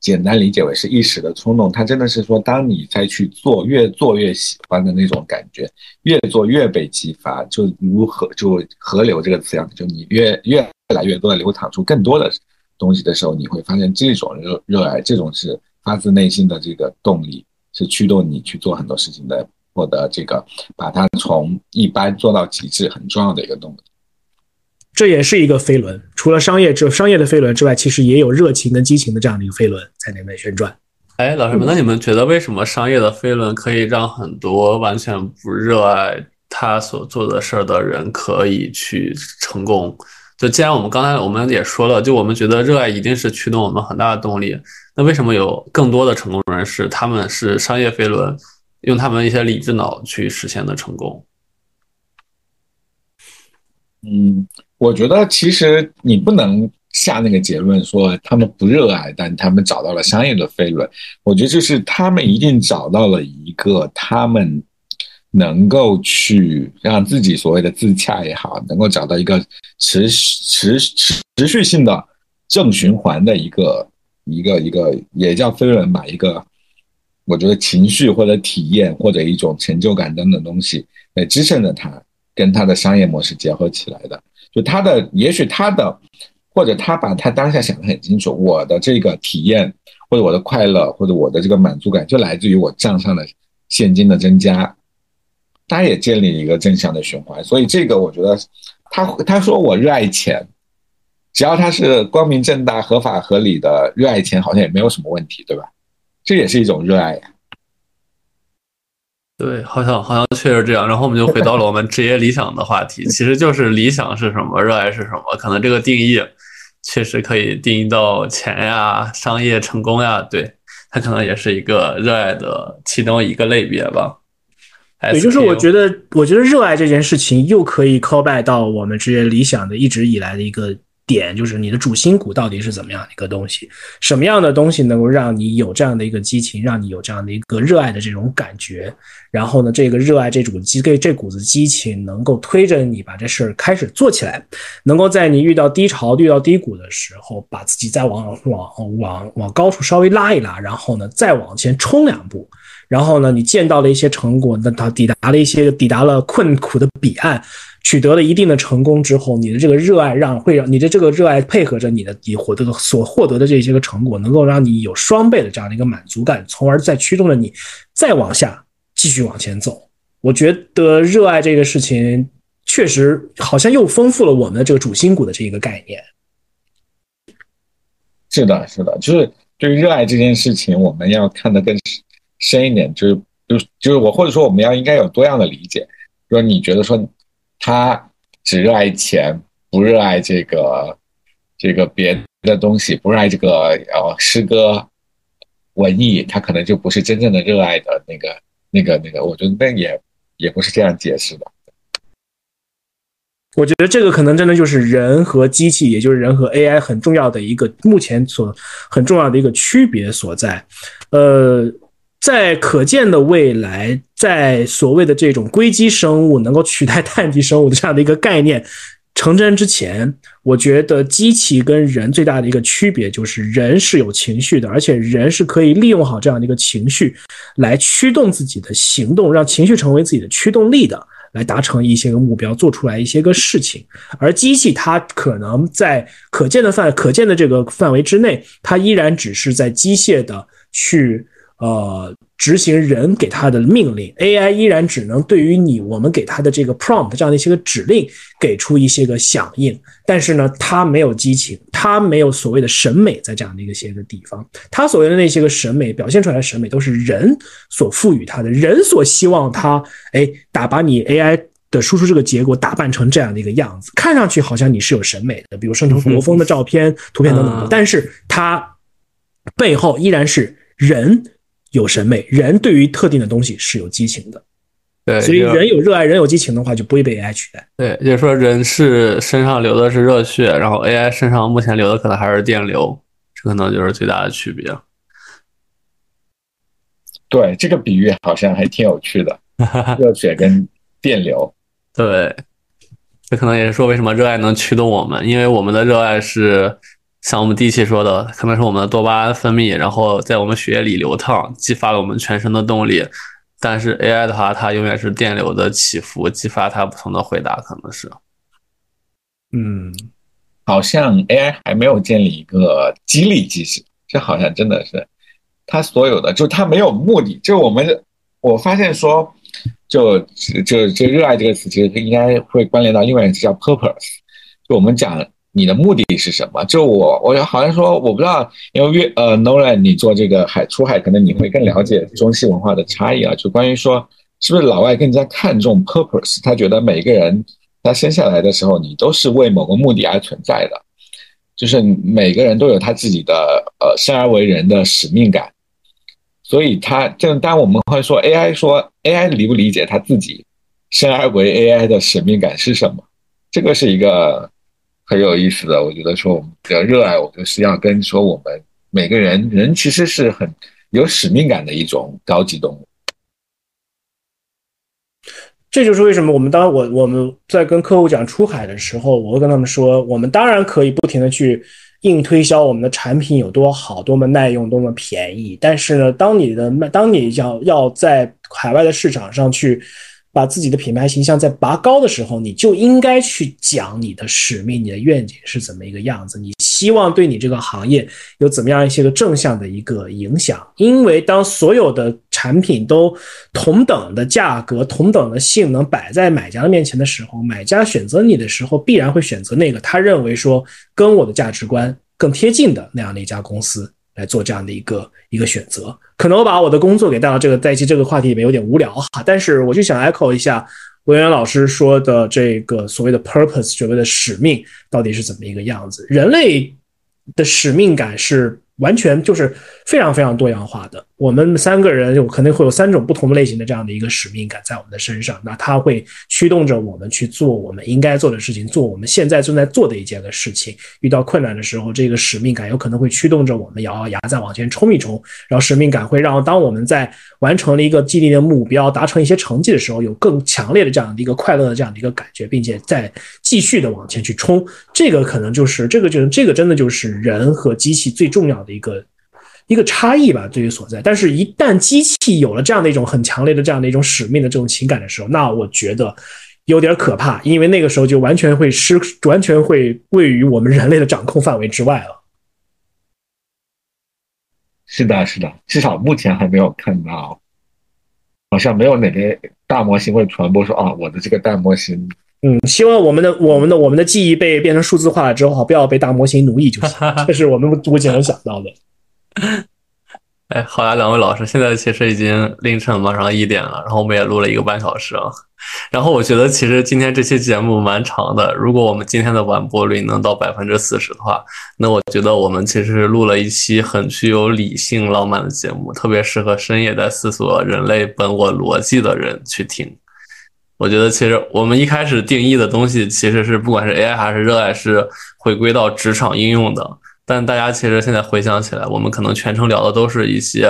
简单理解为是一时的冲动，它真的是说，当你再去做，越做越喜欢的那种感觉，越做越被激发，就如河就河流这个词样，就你越越来越多的流淌出更多的东西的时候，你会发现这种热热爱，这种是发自内心的这个动力，是驱动你去做很多事情的，获得这个把它从一般做到极致很重要的一个动力。这也是一个飞轮，除了商业之商业的飞轮之外，其实也有热情跟激情的这样的一个飞轮在那边旋转。哎，老师们，那你们觉得为什么商业的飞轮可以让很多完全不热爱他所做的事儿的人可以去成功？就既然我们刚才我们也说了，就我们觉得热爱一定是驱动我们很大的动力，那为什么有更多的成功人士他们是商业飞轮，用他们一些理智脑去实现的成功？嗯。我觉得其实你不能下那个结论说他们不热爱，但他们找到了商业的飞轮。我觉得就是他们一定找到了一个他们能够去让自己所谓的自洽也好，能够找到一个持持持持续性的正循环的一个一个一个也叫飞轮吧，一个我觉得情绪或者体验或者一种成就感等等东西来支撑着它，跟它的商业模式结合起来的。就他的也许他的或者他把他当下想得很清楚，我的这个体验或者我的快乐或者我的这个满足感就来自于我账上的现金的增加。他也建立一个正向的循环，所以这个我觉得，他他说我热爱钱，只要他是光明正大、合法合理的热爱钱，好像也没有什么问题，对吧？这也是一种热爱呀。对，好像好像确实这样。然后我们就回到了我们职业理想的话题，<laughs> 其实就是理想是什么，热爱是什么？可能这个定义确实可以定义到钱呀、商业成功呀，对，它可能也是一个热爱的其中一个类别吧。也就是我觉得，我觉得热爱这件事情又可以 call back 到我们职业理想的一直以来的一个点，就是你的主心骨到底是怎么样的一个东西？什么样的东西能够让你有这样的一个激情，让你有这样的一个热爱的这种感觉？然后呢，这个热爱这股激这这股子激情能够推着你把这事儿开始做起来，能够在你遇到低潮、遇到低谷的时候，把自己再往往往往高处稍微拉一拉，然后呢，再往前冲两步。然后呢，你见到了一些成果，那他抵达了一些，抵达了困苦的彼岸，取得了一定的成功之后，你的这个热爱让会让你的这个热爱配合着你的你获得的所获得的这些个成果，能够让你有双倍的这样的一个满足感，从而再驱动着你再往下继续往前走。我觉得热爱这个事情确实好像又丰富了我们的这个主心骨的这一个概念。是的，是的，就是对于热爱这件事情，我们要看得更。深一点，就是就就是我或者说我们要应该有多样的理解，说你觉得说他只热爱钱，不热爱这个这个别的东西，不热爱这个呃诗歌文艺，他可能就不是真正的热爱的那个那个那个，我觉得那也也不是这样解释的。我觉得这个可能真的就是人和机器，也就是人和 AI 很重要的一个目前所很重要的一个区别所在，呃。在可见的未来，在所谓的这种硅基生物能够取代碳基生物的这样的一个概念成真之前，我觉得机器跟人最大的一个区别就是人是有情绪的，而且人是可以利用好这样的一个情绪来驱动自己的行动，让情绪成为自己的驱动力的，来达成一些个目标，做出来一些个事情。而机器它可能在可见的范可见的这个范围之内，它依然只是在机械的去。呃，执行人给他的命令，AI 依然只能对于你我们给他的这个 prompt 这样的一些个指令给出一些个响应，但是呢，它没有激情，它没有所谓的审美，在这样的一个些个地方，它所谓的那些个审美表现出来的审美都是人所赋予它的，人所希望它，哎，打把你 AI 的输出这个结果打扮成这样的一个样子，看上去好像你是有审美的，比如生成国风的照片、图片等等，但是它背后依然是人。有审美，人对于特定的东西是有激情的，对，所以人有热爱，人有激情的话，就不会被 AI 取代。对，也就是说人是身上流的是热血，然后 AI 身上目前流的可能还是电流，这可能就是最大的区别。对，这个比喻好像还挺有趣的，<laughs> 热血跟电流。对，这可能也是说为什么热爱能驱动我们，因为我们的热爱是。像我们第一期说的，可能是我们的多巴胺分泌，然后在我们血液里流淌，激发了我们全身的动力。但是 AI 的话，它永远是电流的起伏，激发它不同的回答，可能是。嗯，好像 AI 还没有建立一个激励机制，这好像真的是它所有的，就它没有目的。就我们我发现说，就就就热爱这个词，其实应该会关联到另外一个词叫 purpose。就我们讲。你的目的是什么？就我，我好像说，我不知道，因为呃，Nolan，你做这个海出海，可能你会更了解中西文化的差异啊。就关于说，是不是老外更加看重 purpose？他觉得每个人他生下来的时候，你都是为某个目的而存在的，就是每个人都有他自己的呃生而为人的使命感。所以他就当我们会说 AI 说 AI 理不理解他自己生而为 AI 的使命感是什么？这个是一个。很有意思的，我觉得说我们比较热爱，我们是要跟说我们每个人人其实是很有使命感的一种高级动物。这就是为什么我们当我我们在跟客户讲出海的时候，我会跟他们说，我们当然可以不停的去硬推销我们的产品有多好、多么耐用、多么便宜。但是呢，当你的当你要要在海外的市场上去。把自己的品牌形象在拔高的时候，你就应该去讲你的使命、你的愿景是怎么一个样子，你希望对你这个行业有怎么样一些个正向的一个影响。因为当所有的产品都同等的价格、同等的性能摆在买家的面前的时候，买家选择你的时候，必然会选择那个他认为说跟我的价值观更贴近的那样的一家公司。来做这样的一个一个选择，可能我把我的工作给带到这个在一起这个话题里面有点无聊哈，但是我就想 echo 一下文渊老师说的这个所谓的 purpose，所谓的使命到底是怎么一个样子？人类的使命感是。完全就是非常非常多样化的。我们三个人有可能会有三种不同类型的这样的一个使命感在我们的身上，那它会驱动着我们去做我们应该做的事情，做我们现在正在做的一件个事情。遇到困难的时候，这个使命感有可能会驱动着我们咬咬牙再往前冲一冲。然后使命感会让当我们在完成了一个既定的目标，达成一些成绩的时候，有更强烈的这样的一个快乐的这样的一个感觉，并且再继续的往前去冲。这个可能就是这个就是这个真的就是人和机器最重要的。一个一个差异吧，对于所在。但是，一旦机器有了这样的一种很强烈的这样的一种使命的这种情感的时候，那我觉得有点可怕，因为那个时候就完全会失，完全会位于我们人类的掌控范围之外了。是的，是的，至少目前还没有看到，好像没有哪个大模型会传播说啊，我的这个大模型。嗯，希望我们的我们的我们的记忆被变成数字化了之后，不要被大模型奴役就行。<laughs> 这是我们目前能想到的。<laughs> 哎，好呀，两位老师，现在其实已经凌晨马上一点了，然后我们也录了一个半小时啊。然后我觉得其实今天这期节目蛮长的，如果我们今天的完播率能到百分之四十的话，那我觉得我们其实录了一期很具有理性浪漫的节目，特别适合深夜在思索人类本我逻辑的人去听。我觉得其实我们一开始定义的东西，其实是不管是 AI 还是热爱，是回归到职场应用的。但大家其实现在回想起来，我们可能全程聊的都是一些，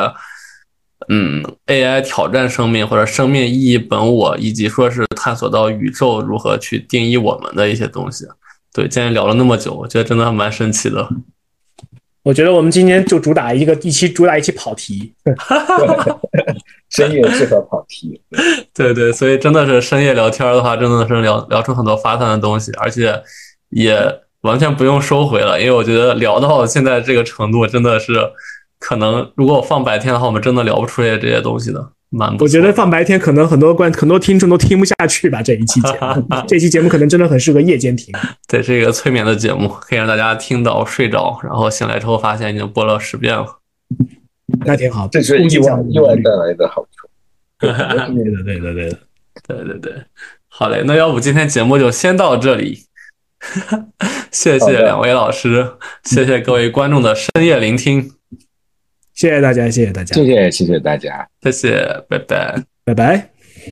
嗯，AI 挑战生命或者生命意义本我，以及说是探索到宇宙如何去定义我们的一些东西。对，今天聊了那么久，我觉得真的蛮神奇的。我觉得我们今天就主打一个一期，主打一期跑题。<laughs> 深夜适合跑题，<laughs> 对对，所以真的是深夜聊天的话，真的是聊聊出很多发散的东西，而且也完全不用收回了，因为我觉得聊到现在这个程度，真的是可能如果我放白天的话，我们真的聊不出来这些东西的。蛮，我觉得放白天可能很多观很多听众都听不下去吧。这一期节目，<laughs> 这期节目可能真的很适合夜间听。<laughs> 对，是一个催眠的节目，可以让大家听到睡着，然后醒来之后发现已经播了十遍了。那挺好，这是意外意外带来的好处。<laughs> 对的，对的，对的，对对对，好嘞，那要不今天节目就先到这里。<laughs> 谢谢两位老师，谢谢各位观众的深夜聆听，谢谢大家，谢谢大家，谢谢谢谢大家，谢谢，拜拜，拜拜。